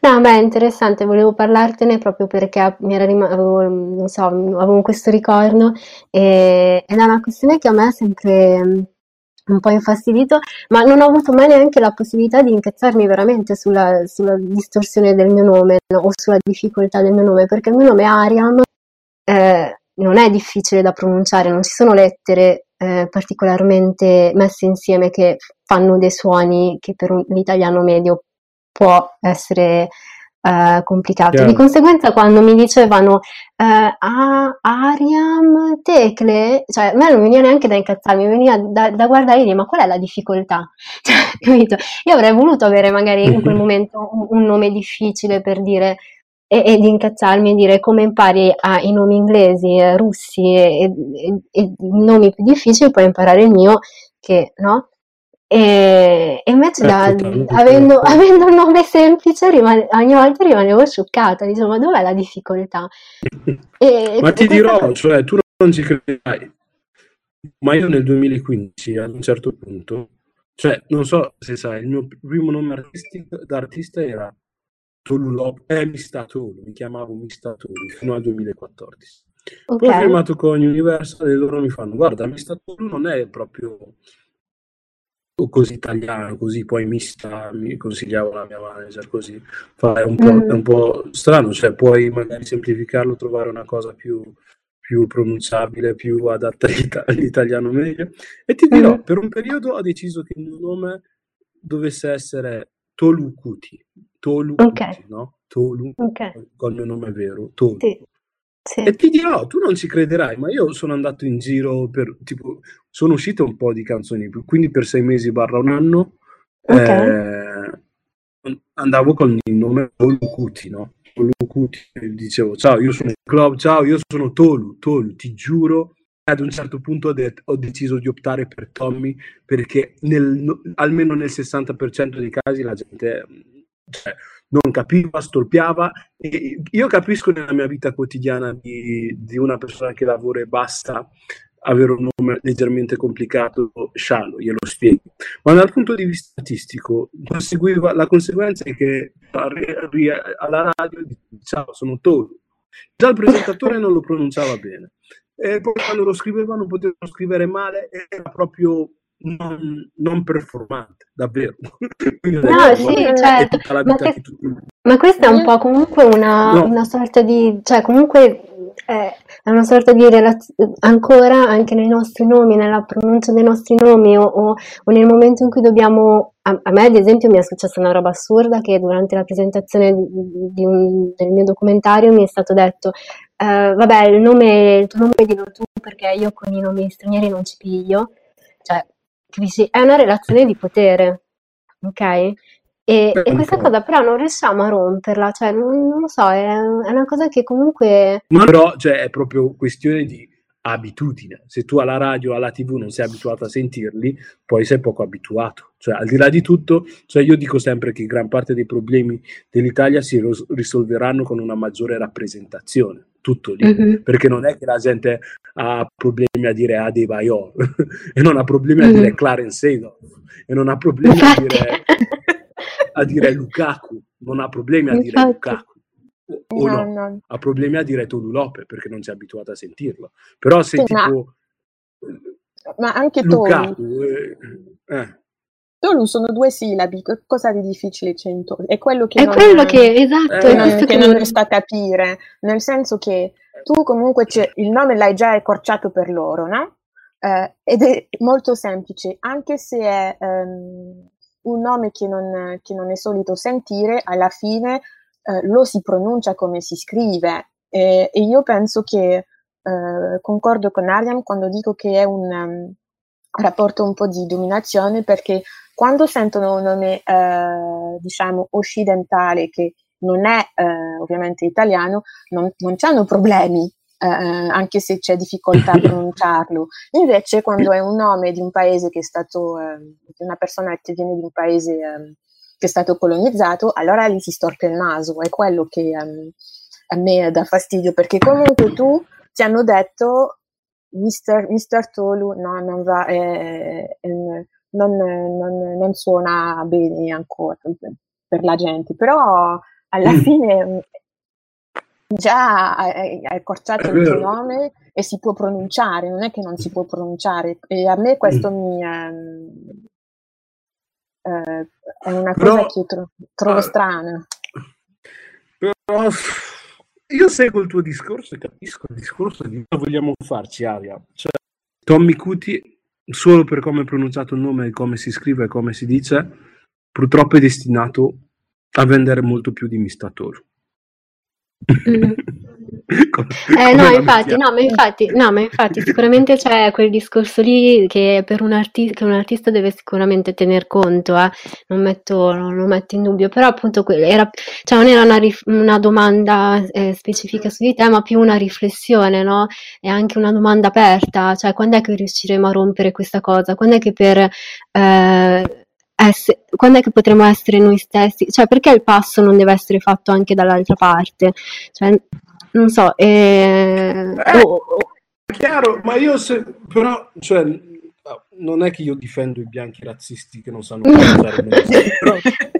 No, beh, interessante, volevo parlartene proprio perché mi era rim- avevo, non so, avevo questo ricordo e, ed è una questione che a me ha sempre un po' infastidito, ma non ho avuto mai neanche la possibilità di incazzarmi veramente sulla, sulla distorsione del mio nome no? o sulla difficoltà del mio nome, perché il mio nome Ariam eh, non è difficile da pronunciare, non ci sono lettere eh, particolarmente messe insieme che fanno dei suoni che per un, l'italiano medio può essere uh, complicato. Chiaro. Di conseguenza, quando mi dicevano uh, ah, Ariam Tecle, cioè a me non veniva neanche da incazzarmi, mi veniva da, da guardare e dire ma qual è la difficoltà? *laughs* Cioè, Io avrei voluto avere magari in quel *laughs* momento un, un nome difficile per dire e, e, di incazzarmi e dire come impari a, i nomi inglesi, eh, russi e, e, e, nomi più difficili puoi imparare il mio che no? E, e invece da, avendo, avendo, un nome semplice rimane, ogni volta rimanevo scioccata, dicevo ma dov'è la difficoltà? *laughs* E, ma ti dirò, questa... cioè tu non ci crederai, ma io nel 2015 ad un certo punto, cioè non so se sai, il mio primo nome artistico, d'artista era Tolu Lopez, eh, Mistatolu, mi chiamavo Mistatolu fino al 2014. Okay. Poi ho firmato con Universal e loro mi fanno, guarda, Mistatolu non è proprio così italiano, così poi mista, mi consigliavo la mia manager così, è, un po', mm. è un po' strano, cioè puoi magari semplificarlo, trovare una cosa più, più pronunciabile, più adatta all'italiano meglio. E ti dirò, mm. per un periodo ho deciso che il mio nome dovesse essere Tolucuti, Tolucuti, okay. no? Tolu, okay. con il mio nome vero, Tolu. Sì. Sì. E ti dirò, tu non ci crederai, ma io sono andato in giro per, tipo, sono uscite un po' di canzoni, quindi per sei mesi barra un anno okay. eh, andavo con il nome Tolu Cuti, no? Tolu Cuti, dicevo ciao, io sono il club, ciao, io sono Tolu, Tolu, ti giuro. Ad un certo punto ho, det- ho deciso di optare per Tommy perché nel, almeno nel 60% dei casi la gente cioè, non capiva, stolpiava. E io capisco nella mia vita quotidiana di, di una persona che lavora e basta avere un nome leggermente complicato, sciallo, glielo spiego. Ma dal punto di vista artistico, la conseguenza è che alla radio ciao, sono Toro. Già il presentatore non lo pronunciava bene. E poi quando lo scrivevano potevano scrivere male, era proprio non, non performante, davvero. *laughs* no, sì, certo. Ma, que- ma, questa è un po' comunque una, no. una sorta di, cioè comunque è una sorta di relazione, ancora anche nei nostri nomi, nella pronuncia dei nostri nomi o, o, o nel momento in cui dobbiamo, a, a, me ad esempio mi è successa una roba assurda che durante la presentazione di un, del mio documentario mi è stato detto Uh, vabbè, il, nome, il tuo nome dillo tu perché io con i nomi stranieri non ci piglio. Cioè, capisci? È una relazione di potere, ok? E, e, questa cosa però non riusciamo a romperla, cioè non, non lo so, è, è, una cosa che comunque... Ma però cioè, è proprio questione di abitudine. Se tu alla radio alla tv non sei abituato a sentirli, poi sei poco abituato. Cioè, al di là di tutto, cioè io dico sempre che gran parte dei problemi dell'Italia si risolveranno con una maggiore rappresentazione. Tutto lì, mm-hmm. perché non è che la gente ha problemi a dire Adebayor *laughs* e non ha problemi a dire Clarence Seedorf e non ha problemi a dire, a dire Lukaku, non ha problemi a dire Lukaku o no, no, no. ha problemi a dire Tolu Lopez perché non si è abituato a sentirlo. Però se sì, tipo... Ma, ma anche Lukaku. Eh, eh. Tolu sono due sillabi, cosa di difficile c'è in Tolu? È quello che, è non, quello che, esatto, eh, non, che non riesco a capire, nel senso che tu comunque il nome l'hai già accorciato per loro, no? Eh, ed è molto semplice, anche se è um, un nome che non, che non, è solito sentire, alla fine eh, lo si pronuncia come si scrive e, e io penso che eh, concordo con Ariam quando dico che è un um, rapporto un po' di dominazione perché quando sentono un nome eh, diciamo occidentale che non è eh, ovviamente italiano non, non hanno problemi eh, anche se c'è difficoltà a *laughs* pronunciarlo. Invece, quando è un nome di un paese che è stato, eh, di una persona che viene di un paese eh, che è stato colonizzato, allora lì si storce il naso, è quello che um, a me dà fastidio, perché comunque tu ti hanno detto Mister, Mister Tolu no, non, va, eh, eh, non, non, non, suona bene ancora per la gente, però alla mm. fine già hai accorciato il tuo nome e si può pronunciare, non è che non si può pronunciare e a me questo mm. mi, ehm, eh, è una cosa però, che tro- trovo uh, strana. Però io seguo il tuo discorso e capisco il discorso di cosa vogliamo farci, Aria. Cioè, Tommy Cuti, solo per come è pronunciato il nome, come si scrive e come si dice, purtroppo è destinato a vendere molto più di Mistator. Mm. *laughs* eh, no, infatti, no, ma infatti, no, ma infatti sicuramente c'è quel discorso lì che per un, arti- che un artista deve sicuramente tener conto, eh. non, metto, non lo metto in dubbio, però appunto era, cioè non era una, rif- una domanda eh, specifica su di te, ma più una riflessione, no? E anche una domanda aperta, cioè quando è che riusciremo a rompere questa cosa? Quando è che per... Eh, essere, quando è che potremo essere noi stessi? Cioè, perché il passo non deve essere fatto anche dall'altra parte? Cioè, non so, eh, eh, oh, oh. chiaro, ma io se, però, cioè, non è che io difendo i bianchi razzisti che non sanno usare *laughs* però,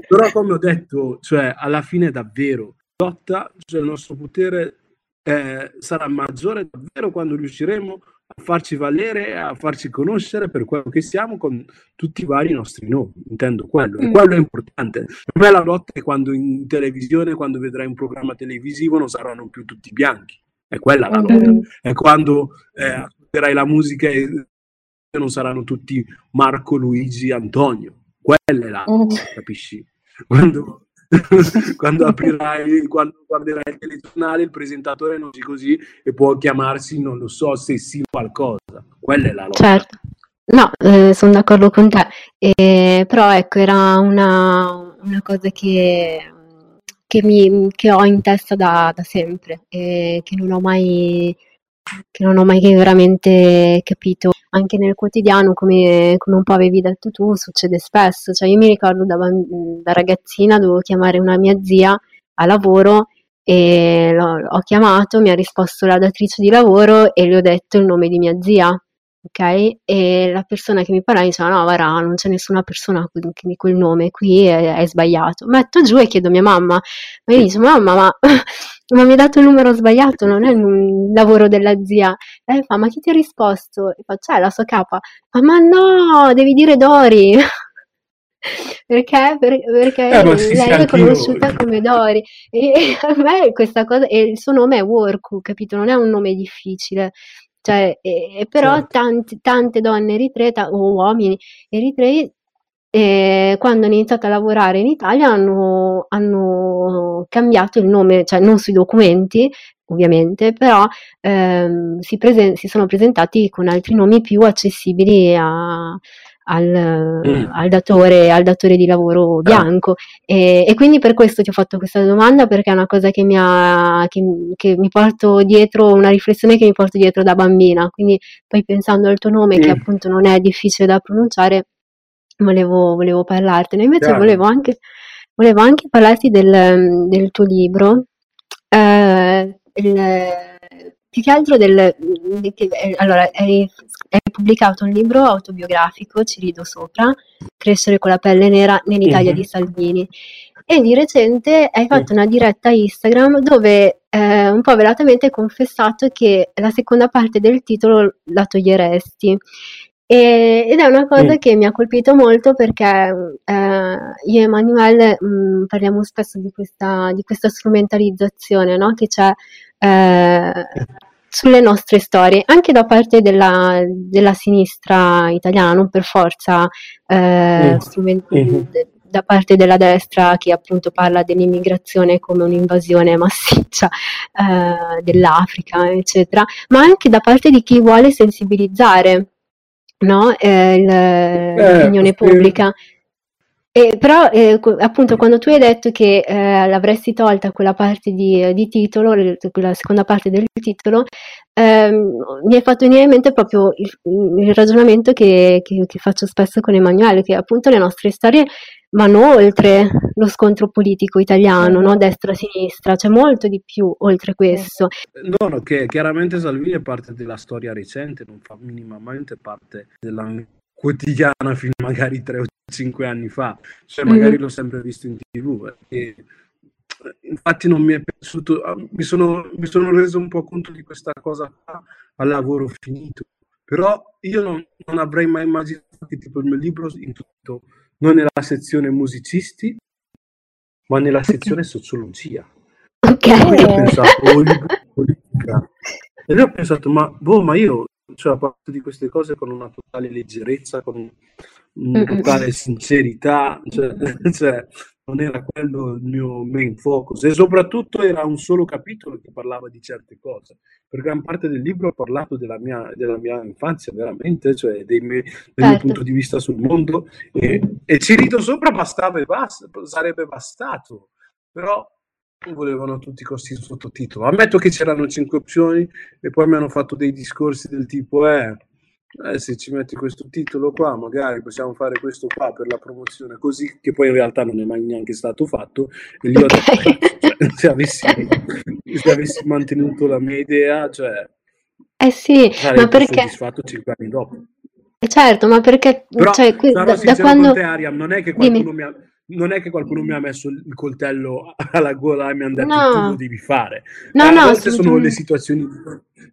però come ho detto, cioè, alla fine davvero, lotta, cioè, il nostro potere eh, sarà maggiore davvero quando riusciremo a farci valere, a farci conoscere per quello che siamo con tutti i vari nostri nomi, intendo quello, e mm. quello è importante. Per me la lotta è quando in televisione, quando vedrai un programma televisivo non saranno più tutti bianchi, è quella la lotta, mm. è quando eh, ascolterai la musica e non saranno tutti Marco, Luigi, Antonio, quella è la lotta, mm. capisci? Quando, *laughs* quando aprirai, quando guarderai il telegiornale, il presentatore non dice così e può chiamarsi, non lo so, se sì qualcosa. Quella è la lotta. Certo. No, eh, sono d'accordo con te, eh, però ecco, era una, una cosa che, che, mi, che, ho in testa da, da sempre e che ho mai che non ho mai veramente capito. Anche nel quotidiano, come, come un po' avevi detto tu, succede spesso. Cioè, io mi ricordo da, da ragazzina dovevo chiamare una mia zia a lavoro e l'ho, ho chiamato, mi ha risposto la datrice di lavoro e le ho detto il nome di mia zia. Ok? E la persona che mi parla diceva no, guarda, non c'è nessuna persona di quel nome, qui è, è, sbagliato. Metto giù e chiedo a mia mamma, ma io dico, mamma, ma, *laughs* ma mi hai dato il numero sbagliato, non è il lavoro della zia. E lei fa, ma chi ti ha risposto? E faccio, è la sua capa. Ma, ma no, devi dire Dori. *laughs* perché, per, perché eh, lei è conosciuta io. come Dori e, e *laughs* a me questa cosa e il suo nome è Worku capito non è un nome difficile cioè, e, però certo. tanti, tante donne eritree o uomini eritrei eh, quando hanno iniziato a lavorare in Italia hanno, hanno, cambiato il nome, cioè non sui documenti ovviamente, però ehm, si, presen- si, sono presentati con altri nomi più accessibili a, al, mm. al, datore, al, datore, di lavoro ah. bianco. E, e, quindi per questo ti ho fatto questa domanda, perché è una cosa che mi, ha, che, che mi porto dietro, una riflessione che mi porto dietro da bambina. Quindi poi pensando al tuo nome, mm. che appunto non è difficile da pronunciare, volevo, volevo parlartene. Invece Chiaro. volevo anche, volevo anche parlarti del, del tuo libro. Eh, il, più che altro del, che, allora, hai, hai, pubblicato un libro autobiografico, ci rido sopra, Crescere con la pelle nera nell'Italia mm-hmm. di Salvini. E di recente hai fatto una diretta Instagram dove eh, un po' velatamente hai confessato che la seconda parte del titolo la toglieresti. E, ed è una cosa mm. che mi ha colpito molto perché eh, io e Emanuele mh, parliamo spesso di questa, di questa strumentalizzazione no? che c'è eh, sulle nostre storie, anche da parte della, della sinistra italiana, non per forza eh, mm. mm-hmm. da parte della destra che appunto parla dell'immigrazione come un'invasione massiccia eh, dell'Africa, eccetera, ma anche da parte di chi vuole sensibilizzare no? eh, il, eh, l'opinione pubblica. Eh, però eh, appunto quando tu hai detto che eh, l'avresti tolta quella parte di, di titolo, quella seconda parte del titolo, ehm, mi hai fatto venire in mente proprio il, il ragionamento che, che, che, faccio spesso con Emanuele, che appunto le nostre storie vanno oltre lo scontro politico italiano, no? destra-sinistra, c'è molto di più oltre questo. No, no, che chiaramente Salvini è parte della storia recente, non fa minimamente parte della quotidiana fino magari tre o cinque anni fa, cioè magari mm. l'ho sempre visto in tv. E, infatti non mi è piaciuto, ah, mi sono, mi sono reso un po' conto di questa cosa qua al lavoro finito, però io non, non avrei mai immaginato che tipo il mio libro in tutto non nella sezione musicisti, ma nella *laughs* sezione sociologia. Ok. E ho pensato, oh, politica. E ho pensato, ma, boh, ma io cioè, parlo di queste cose con una totale leggerezza, con una totale sincerità, cioè, *laughs* cioè, non era quello il mio main focus e soprattutto era un solo capitolo che parlava di certe cose. Per gran parte del libro ho parlato della mia, della mia infanzia, veramente, cioè dei miei, del certo. mio punto di vista sul mondo e, e ci rido sopra bastava e basta, sarebbe bastato. Però volevano tutti questi sottotitoli. Ammetto che c'erano cinque opzioni e poi mi hanno fatto dei discorsi del tipo eh, eh, se ci metti questo titolo qua magari possiamo fare questo qua per la promozione così che poi in realtà non è mai neanche stato fatto e lì ho detto cioè, se, avessi, se avessi mantenuto la mia idea cioè eh sì ma perché soddisfatto cinque anni dopo eh, certo ma perché Però, cioè, qui, da, da quando te, Ariam, non è che qualcuno Dimmi. mi ha non è che qualcuno mi ha messo il coltello *laughs* alla gola e mi ha detto no. tu lo devi fare. No, eh, no, volte sono le situazioni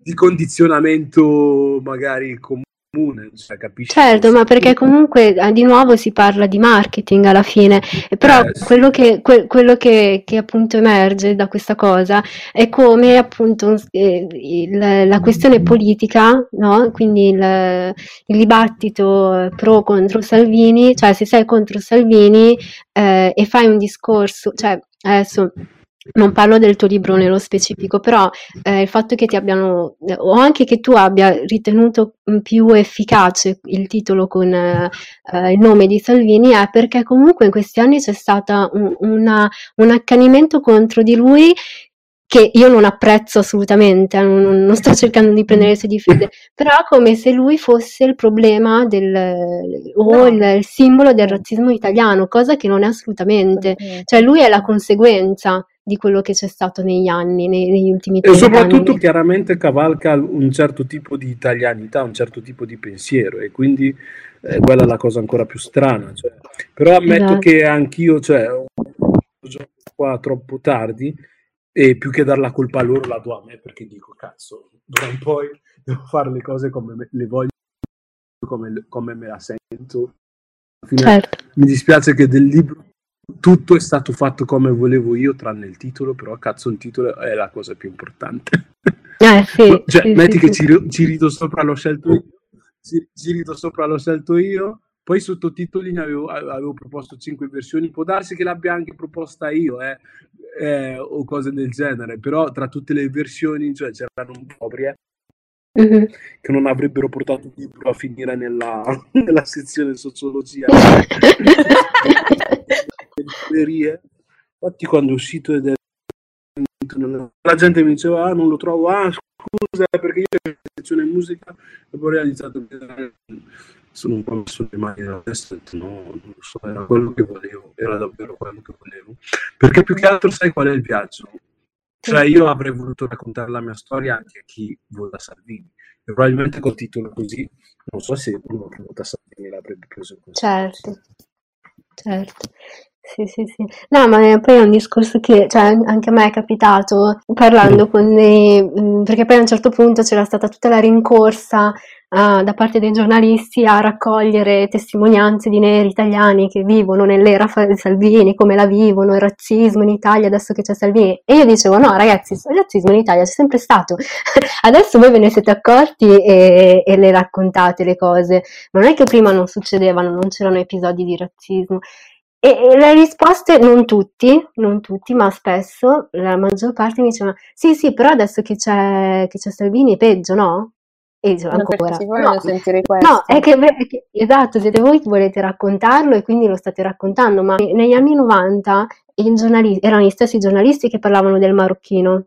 di condizionamento magari comuni comune, cioè, capisci? Certo, ma perché comunque eh, di nuovo si parla di marketing alla fine, però eh, sì. quello, che, que- quello che, che, appunto emerge da questa cosa è come appunto eh, il, la questione politica, no? quindi il, il dibattito pro contro Salvini, cioè se sei contro Salvini eh, e fai un discorso, cioè adesso non parlo del tuo libro nello specifico, però eh, il fatto che ti abbiano, o anche che tu abbia ritenuto più efficace il titolo con eh, eh, il nome di Salvini è perché comunque in questi anni c'è stato un, una, un accanimento contro di lui che io non apprezzo assolutamente, non, non sto cercando di prendere le sue difese, *laughs* però come se lui fosse il problema del, o no. il, il, simbolo del razzismo italiano, cosa che non è assolutamente, cioè lui è la conseguenza di quello che c'è stato negli anni, nei, negli ultimi E soprattutto anni. chiaramente cavalca un certo tipo di italianità, un certo tipo di pensiero e quindi eh, quella è la cosa ancora più strana. Cioè. Però ammetto Esatto. che anch'io, cioè, ho qua troppo tardi e più che dar la colpa a loro la do a me perché dico cazzo, d'ora in poi devo fare le cose come me- le voglio, come, come me la sento. Alla fine Certo, mi dispiace che del libro tutto è stato fatto come volevo io, tranne il titolo, però cazzo il titolo è la cosa più importante. *laughs* eh sì, cioè, sì, metti sì, che ci, ci rido sopra, l'ho scelto io, ci, ci rido sopra, l'ho scelto io, poi sottotitoli ne avevo, avevo proposto cinque versioni, può darsi che l'abbia anche proposta io, eh, eh, o cose del genere, però tra tutte le versioni, cioè, c'erano un po' eh, Mhm. che non avrebbero portato il libro a finire nella, *laughs* nella sezione sociologia *laughs* librerie. Infatti, quando è uscito ed è la gente mi diceva: Ah, non lo trovo. Ah, scusa, perché io in sezione musica e poi ho realizzato che sono un po' messo le mani nella testa ho No, non lo so, era quello che volevo, era davvero quello che volevo. Perché più che altro, sai qual è il viaggio? Cioè, io avrei voluto raccontare la mia storia anche a chi vota Salvini. E probabilmente col titolo così, non so se uno che vota Salvini l'avrebbe preso considerazione. Certo, certo. Sì, sì, sì. No, ma poi è un discorso che, cioè, anche a me è capitato parlando con dei, mh, perché poi a un certo punto c'era stata tutta la rincorsa ah, da parte dei giornalisti a raccogliere testimonianze di neri italiani che vivono nell'era Salvini, come la vivono, il razzismo in Italia adesso che c'è Salvini. E io dicevo, no, ragazzi, il razzismo in Italia c'è sempre stato. *laughs* Adesso voi ve ne siete accorti e, e le raccontate le cose. Non è che prima non succedevano, non c'erano episodi di razzismo. E, le risposte, non tutti, non tutti, ma spesso, la maggior parte mi diceva, sì, sì, però adesso che c'è, che c'è Salvini è peggio, no? E dicevo ancora, no, sentire questo? no, è che, è che- esatto, siete voi che volete raccontarlo e quindi lo state raccontando, ma negli anni 90 i giornali- erano gli stessi giornalisti che parlavano del marocchino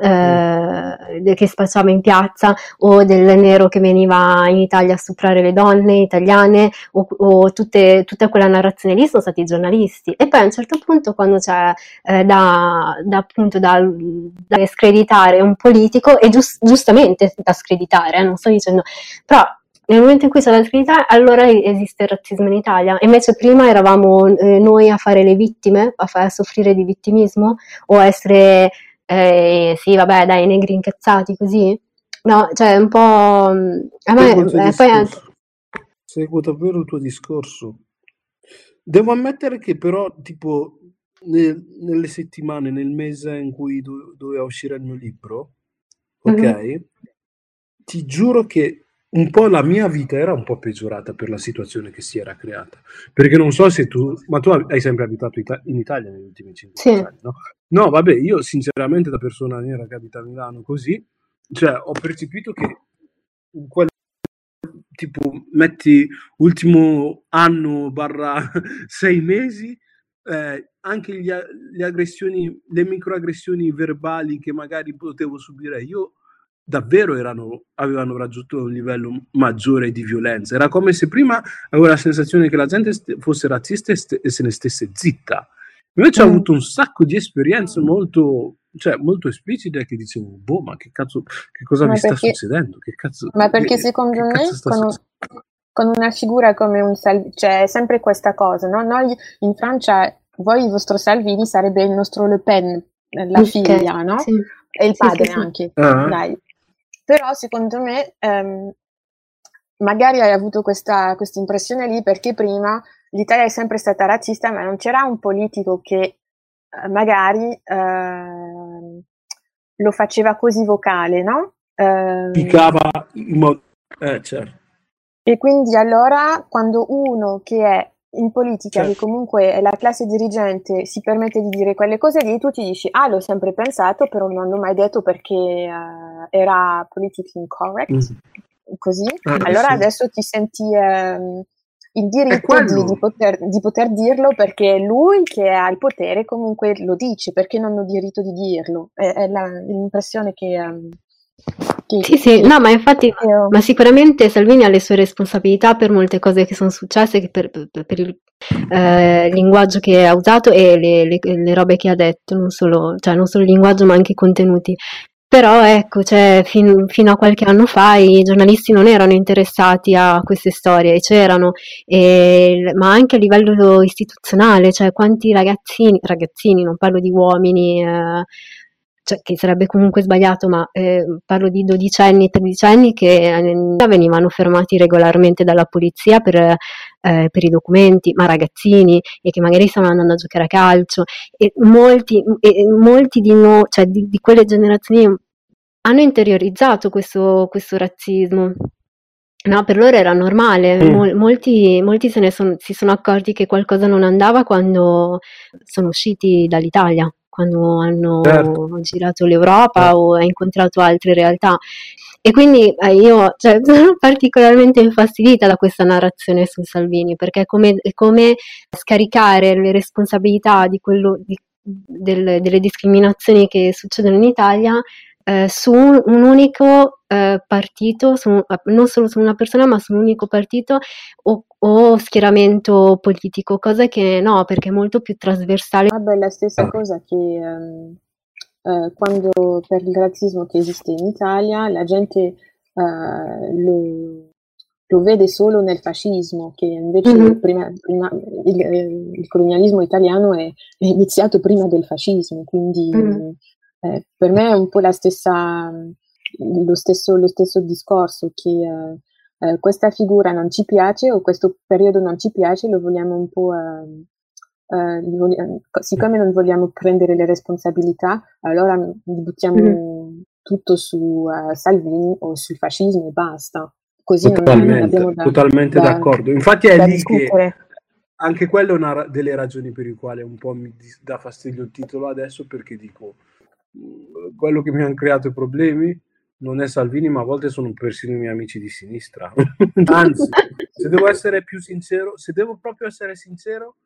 eh, che spacciava in piazza o del nero che veniva in Italia a stuprare le donne italiane o, o tutte, tutta quella narrazione lì sono stati i giornalisti. E poi a un certo punto quando c'è eh, da, da appunto da, da screditare un politico e gius- giustamente da screditare eh, non sto dicendo però nel momento in cui c'è la screditare allora esiste il razzismo in Italia. Invece prima eravamo eh, noi a fare le vittime a, far soffrire di vittimismo o a essere eh, sì, vabbè, dai, negri incazzati così. No, cioè un po'. A me, eh, poi anche. Seguo davvero il tuo discorso. Devo ammettere che però, tipo, nel- nelle settimane, nel mese in cui do- doveva uscire il mio libro, ok? Mhm. Ti giuro che un po' la mia vita era un po' peggiorata per la situazione che si era creata. Perché non so se tu, ma tu hai sempre abitato ita- in Italia negli ultimi 5 Sì. anni, no? No, vabbè, io sinceramente da persona nera che abita a Milano così, cioè ho percepito che quel tipo metti ultimo anno barra *laughs* sei mesi eh, anche gli le aggressioni le microaggressioni verbali che magari potevo subire io davvero erano, avevano raggiunto un livello maggiore di violenza era come se prima avevo la sensazione che la gente st- fosse razzista e, st- e se ne stesse zitta invece ho Mm. avuto un sacco di esperienze molto cioè molto esplicite che dicevo boh ma che cazzo che cosa Ma mi sta perché- succedendo che cazzo Ma perché che- secondo che me sta con, con una figura come un Salvini, cioè è sempre questa cosa, no? Noi in Francia, voi il vostro Salvini sarebbe il nostro Le Pen, la Ok, figlia, no? sì. E il padre sì, sì. anche, Ah. dai. Però secondo me ehm, magari hai avuto questa impressione lì perché prima l'Italia è sempre stata razzista, ma non c'era un politico che eh, magari ehm, lo faceva così vocale, no? Ehm, Picava in modo eh certo e quindi allora quando uno che è in politica, Certo. che comunque è la classe dirigente, si permette di dire quelle cose lì, tu ti dici, ah, l'ho sempre pensato, però non l'ho mai detto perché eh, era politically incorrect, Mm. così. Ah, allora sì. adesso ti senti ehm, il diritto di, di poter, di poter dirlo perché lui che ha il potere comunque lo dice, perché non ho diritto di dirlo? È, è la- l'impressione che, ehm, Sì, sì, no, ma infatti, ma sicuramente Salvini ha le sue responsabilità per molte cose che sono successe, per, per, per il eh, linguaggio che ha usato e le, le, le, robe che ha detto, non solo, cioè non solo il linguaggio ma anche i contenuti. Però ecco, cioè, fin, fino a qualche anno fa i giornalisti non erano interessati a queste storie, c'erano, e, ma anche a livello istituzionale, cioè quanti ragazzini, ragazzini, non parlo di uomini, eh, cioè, che sarebbe comunque sbagliato, ma eh, parlo di dodicenni, tredicenni che eh, venivano fermati regolarmente dalla polizia per, eh, per, i documenti, ma ragazzini e che magari stavano andando a giocare a calcio e molti, e molti di noi, cioè di, di, quelle generazioni hanno interiorizzato questo, questo razzismo. No, per loro era normale, mm. Mol, molti, molti se ne son, si sono accorti che qualcosa non andava quando sono usciti dall'Italia quando hanno certo. girato l'Europa certo. o ha incontrato altre realtà. E quindi eh, io cioè, *laughs* sono particolarmente infastidita da questa narrazione su Salvini, perché è come, è come scaricare le responsabilità di quello, di, del, delle discriminazioni che succedono in Italia eh, su un, un unico eh, partito, su, non solo su una persona, ma su un unico partito o, o, schieramento politico, cosa che no, perché è molto più trasversale. Vabbè, la stessa cosa che um, uh, quando per il razzismo che esiste in Italia la gente uh, lo, lo, vede solo nel fascismo, che invece mm-hmm. prima, prima, il, il, colonialismo italiano è, è, iniziato prima del fascismo, quindi mm-hmm. Eh, per me è un po' la stessa lo stesso, lo stesso discorso che eh, eh, questa figura non ci piace o questo periodo non ci piace, lo vogliamo un po'... Eh, vogliamo, siccome non vogliamo prendere le responsabilità, allora buttiamo mm. tutto su uh, Salvini o sul fascismo e basta. Così totalmente, non, da, totalmente da, d'accordo. Infatti è lì discutere. che anche quello è una delle ragioni per le quali un po' mi dà fastidio il titolo adesso perché dico quello che mi hanno creato problemi non è Salvini, ma a volte sono persino i miei amici di sinistra. *laughs* Anzi, se devo essere più sincero, se devo proprio essere sincero,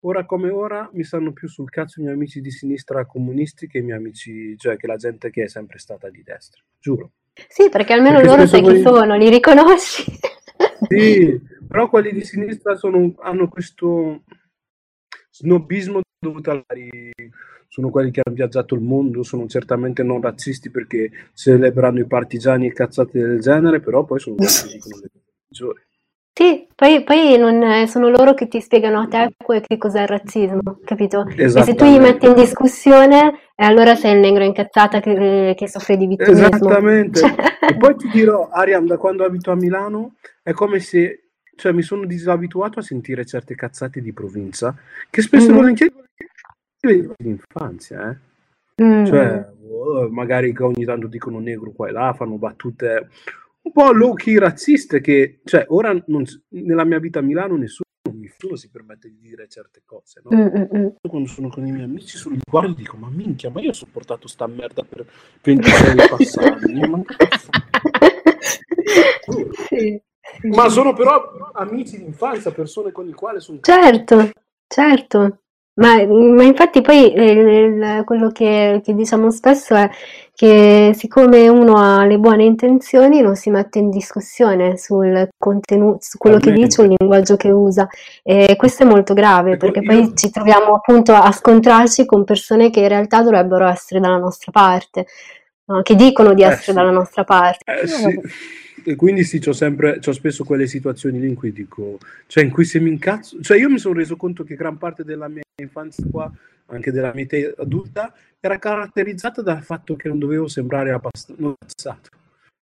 ora come ora mi stanno più sul cazzo i miei amici di sinistra comunisti che i miei amici, cioè che la gente che è sempre stata di destra, giuro. Sì, perché almeno perché loro sai chi sono, li riconosci. *laughs* Sì, però quelli di sinistra sono, hanno questo snobismo dovuto ai sono quelli che hanno viaggiato il mondo, sono certamente non razzisti perché celebrano i partigiani e cazzate del genere, però poi sono quelli che dicono le cose peggiori. Sì, poi, poi non, sono loro che ti spiegano a te che cos'è il razzismo, capito? E se tu gli metti in discussione, allora sei il negro incazzata che, che soffre di vittimismo. Esattamente. Cioè... E poi ti dirò, Ariam, da quando abito a Milano, è come se cioè, mi sono disabituato a sentire certe cazzate di provincia, che spesso mm-hmm. volentieri l'infanzia, eh? Mm. Cioè, oh, magari che ogni tanto dicono negro qua e là, fanno battute un po' low key razziste che, cioè, ora non, nella mia vita a Milano nessuno, nessuno si permette di dire certe cose, no? Mm-mm. Quando sono con i miei amici sul guardo dico, ma minchia, ma io ho sopportato sta merda per 26 anni passati, ma... *laughs* sì. Ma sono però amici d'infanzia, persone con le quali sono... Certo, certo. Ma, ma infatti poi eh, quello che, che diciamo spesso è che siccome uno ha le buone intenzioni non si mette in discussione sul contenuto, su quello che dice o il linguaggio che usa e questo è molto grave perché poi ci troviamo appunto a scontrarci con persone che in realtà dovrebbero essere dalla nostra parte, no? che dicono di eh essere sì. dalla nostra parte. Eh sì e quindi sì, c'ho sempre, c'ho spesso quelle situazioni lì in cui dico, cioè in cui se mi incazzo, cioè io mi sono reso conto che gran parte della mia infanzia qua, anche della mia età adulta, era caratterizzata dal fatto che non dovevo sembrare abbassato,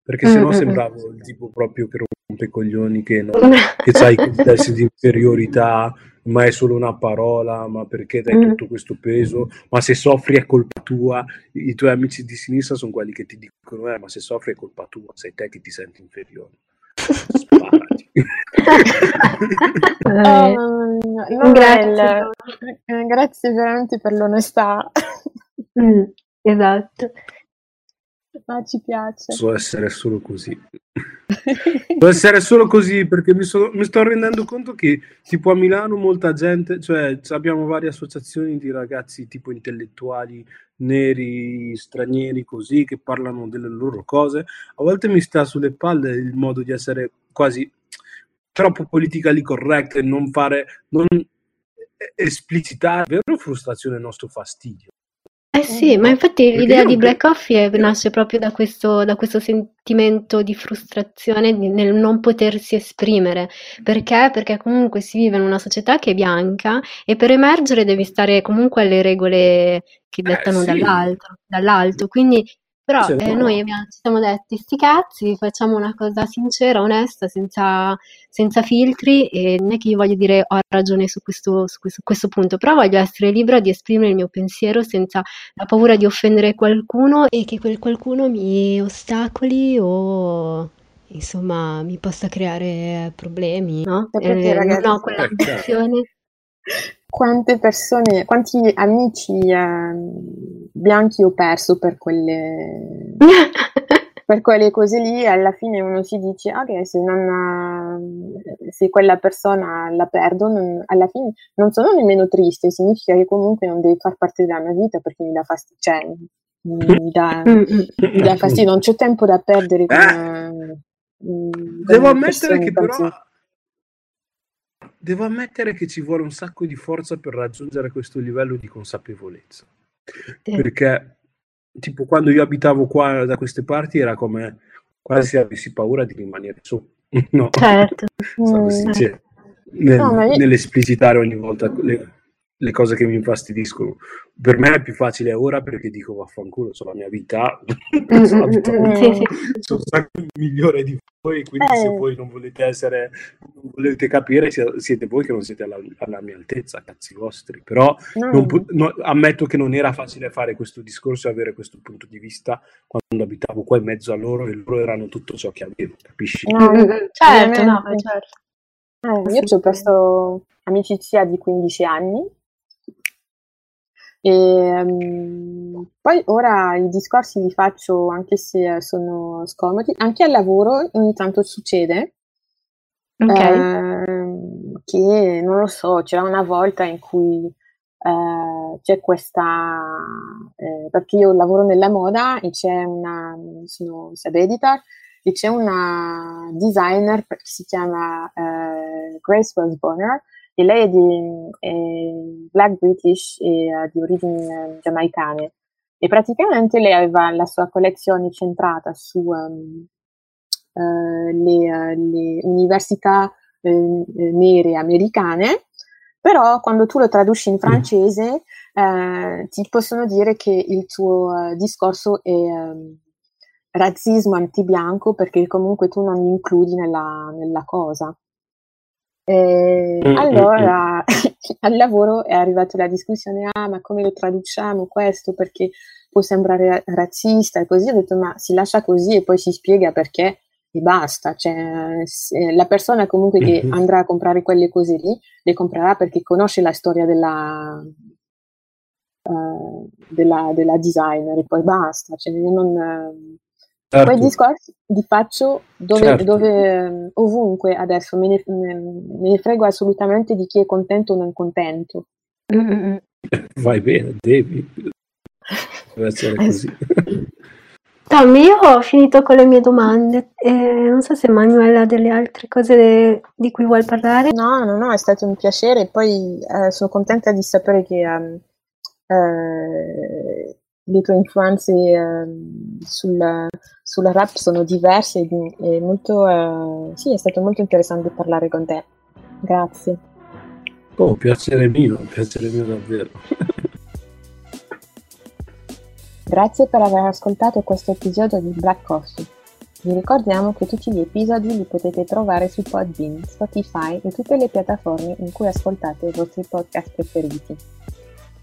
perché sennò mm-hmm. sembravo il tipo proprio che rompe i coglioni, che, no, *laughs* che ha i complessi di inferiorità, ma è solo una parola, ma perché dai mm. tutto questo peso? Ma se soffri è colpa tua. I tuoi amici di sinistra sono quelli che ti dicono, eh, ma se soffri è colpa tua, sei te che ti senti inferiore. *laughs* Um, grazie. Eh, grazie veramente per l'onestà. Mm, esatto. Ma ci piace. So essere solo così. Può essere solo così perché mi, so, mi, sto rendendo conto che tipo a Milano molta gente, cioè abbiamo varie associazioni di ragazzi tipo intellettuali neri, stranieri così che parlano delle loro cose. A volte mi sta sulle palle il modo di essere quasi troppo politically correct e non fare, non esplicitare vero frustrazione e nostro fastidio. Eh sì, ma infatti l'idea di Black Coffee nasce proprio da questo, da questo sentimento di frustrazione nel non potersi esprimere. Perché? Perché comunque si vive in una società che è bianca e per emergere devi stare comunque alle regole che eh, dettano eh, sì. dall'alto, dall'alto. Quindi però eh, noi abbiamo, ci siamo detti, sti cazzi, facciamo una cosa sincera, onesta, senza, senza filtri e non è che io voglio dire ho ragione su questo, su questo, questo punto, però voglio essere libera di esprimere il mio pensiero senza la paura di offendere qualcuno e che quel qualcuno mi ostacoli o insomma mi possa creare problemi, no? Eh, ragazzi, non ho quell'ambizione. *laughs* Quante persone, quanti amici eh, bianchi ho perso per quelle, *laughs* per quelle cose lì, alla fine uno si dice, ok, se, non, se quella persona la perdo, non, alla fine non sono nemmeno triste, significa che comunque non deve far parte della mia vita perché mi dà fastidio, cioè, mi dà, mi dà fastidio, non c'è tempo da perdere con... Eh, Devo ammettere che però devo ammettere che ci vuole un sacco di forza per raggiungere questo livello di consapevolezza. Sì. Perché, tipo, quando io abitavo qua da queste parti era come quasi se avessi paura di rimanere su. *laughs* no, certo. Cioè, nel, no, io... nell'esplicitare ogni volta le, le cose che mi infastidiscono. Per me è più facile ora perché dico vaffanculo, sono la mia vita, *laughs* *laughs* sono, mm, mm, mm, sì, sì. sono sacco migliore di voi, quindi eh. se voi non volete essere, non volete capire, siete voi che non siete alla, alla mia altezza, cazzi vostri. Però no. Non, no, ammetto che non era facile fare questo discorso e avere questo punto di vista quando abitavo qua in mezzo a loro e loro erano tutto ciò che avevo, capisci? No, certo, no, certo. Eh, io ho perso amicizia di 15 anni e, um, poi ora i discorsi li faccio anche se sono scomodi, anche al lavoro ogni tanto succede okay. eh, che non lo so, c'era una volta in cui eh, c'è questa, eh, perché io lavoro nella moda e c'è una, sono sub editor e c'è una designer che si chiama eh, Grace Wells Bonner e lei è di è black british e uh, di origini uh, giamaicane e praticamente lei aveva la sua collezione centrata su um, le, le, università nere americane, però quando tu lo traduci in mm. francese ti possono dire che il tuo discorso è um, razzismo antibianco perché comunque tu non li includi nella, nella cosa. E mm, mm, allora mm. *laughs* al lavoro è arrivata la discussione, ah ma come lo traduciamo questo perché può sembrare razzista e così, ho detto ma si lascia così e poi si spiega perché e basta, cioè, la persona comunque che mm-hmm. andrà a comprare quelle cose lì le comprerà perché conosce la storia della, uh, della, della designer e poi basta, cioè, non, Certo. Quei discorsi li faccio dove, certo. dove, ovunque adesso, me ne, me ne, frego assolutamente di chi è contento o non contento. *laughs* Vai bene, devi. Deve essere così. Tommy, io ho finito con le mie domande. Eh, non so se Manuela ha delle altre cose di cui vuoi parlare. No, no, no, è stato un piacere. Poi eh, sono contenta di sapere che um, eh, le tue influenze uh, sul, sulla rap sono diverse e molto, uh, sì, è stato molto interessante parlare con te. Grazie. Oh, piacere mio, piacere mio davvero. *laughs* Grazie per aver ascoltato questo episodio di Black Coffee. Vi ricordiamo che tutti gli episodi li potete trovare su Podbean, Spotify e tutte le piattaforme in cui ascoltate i vostri podcast preferiti.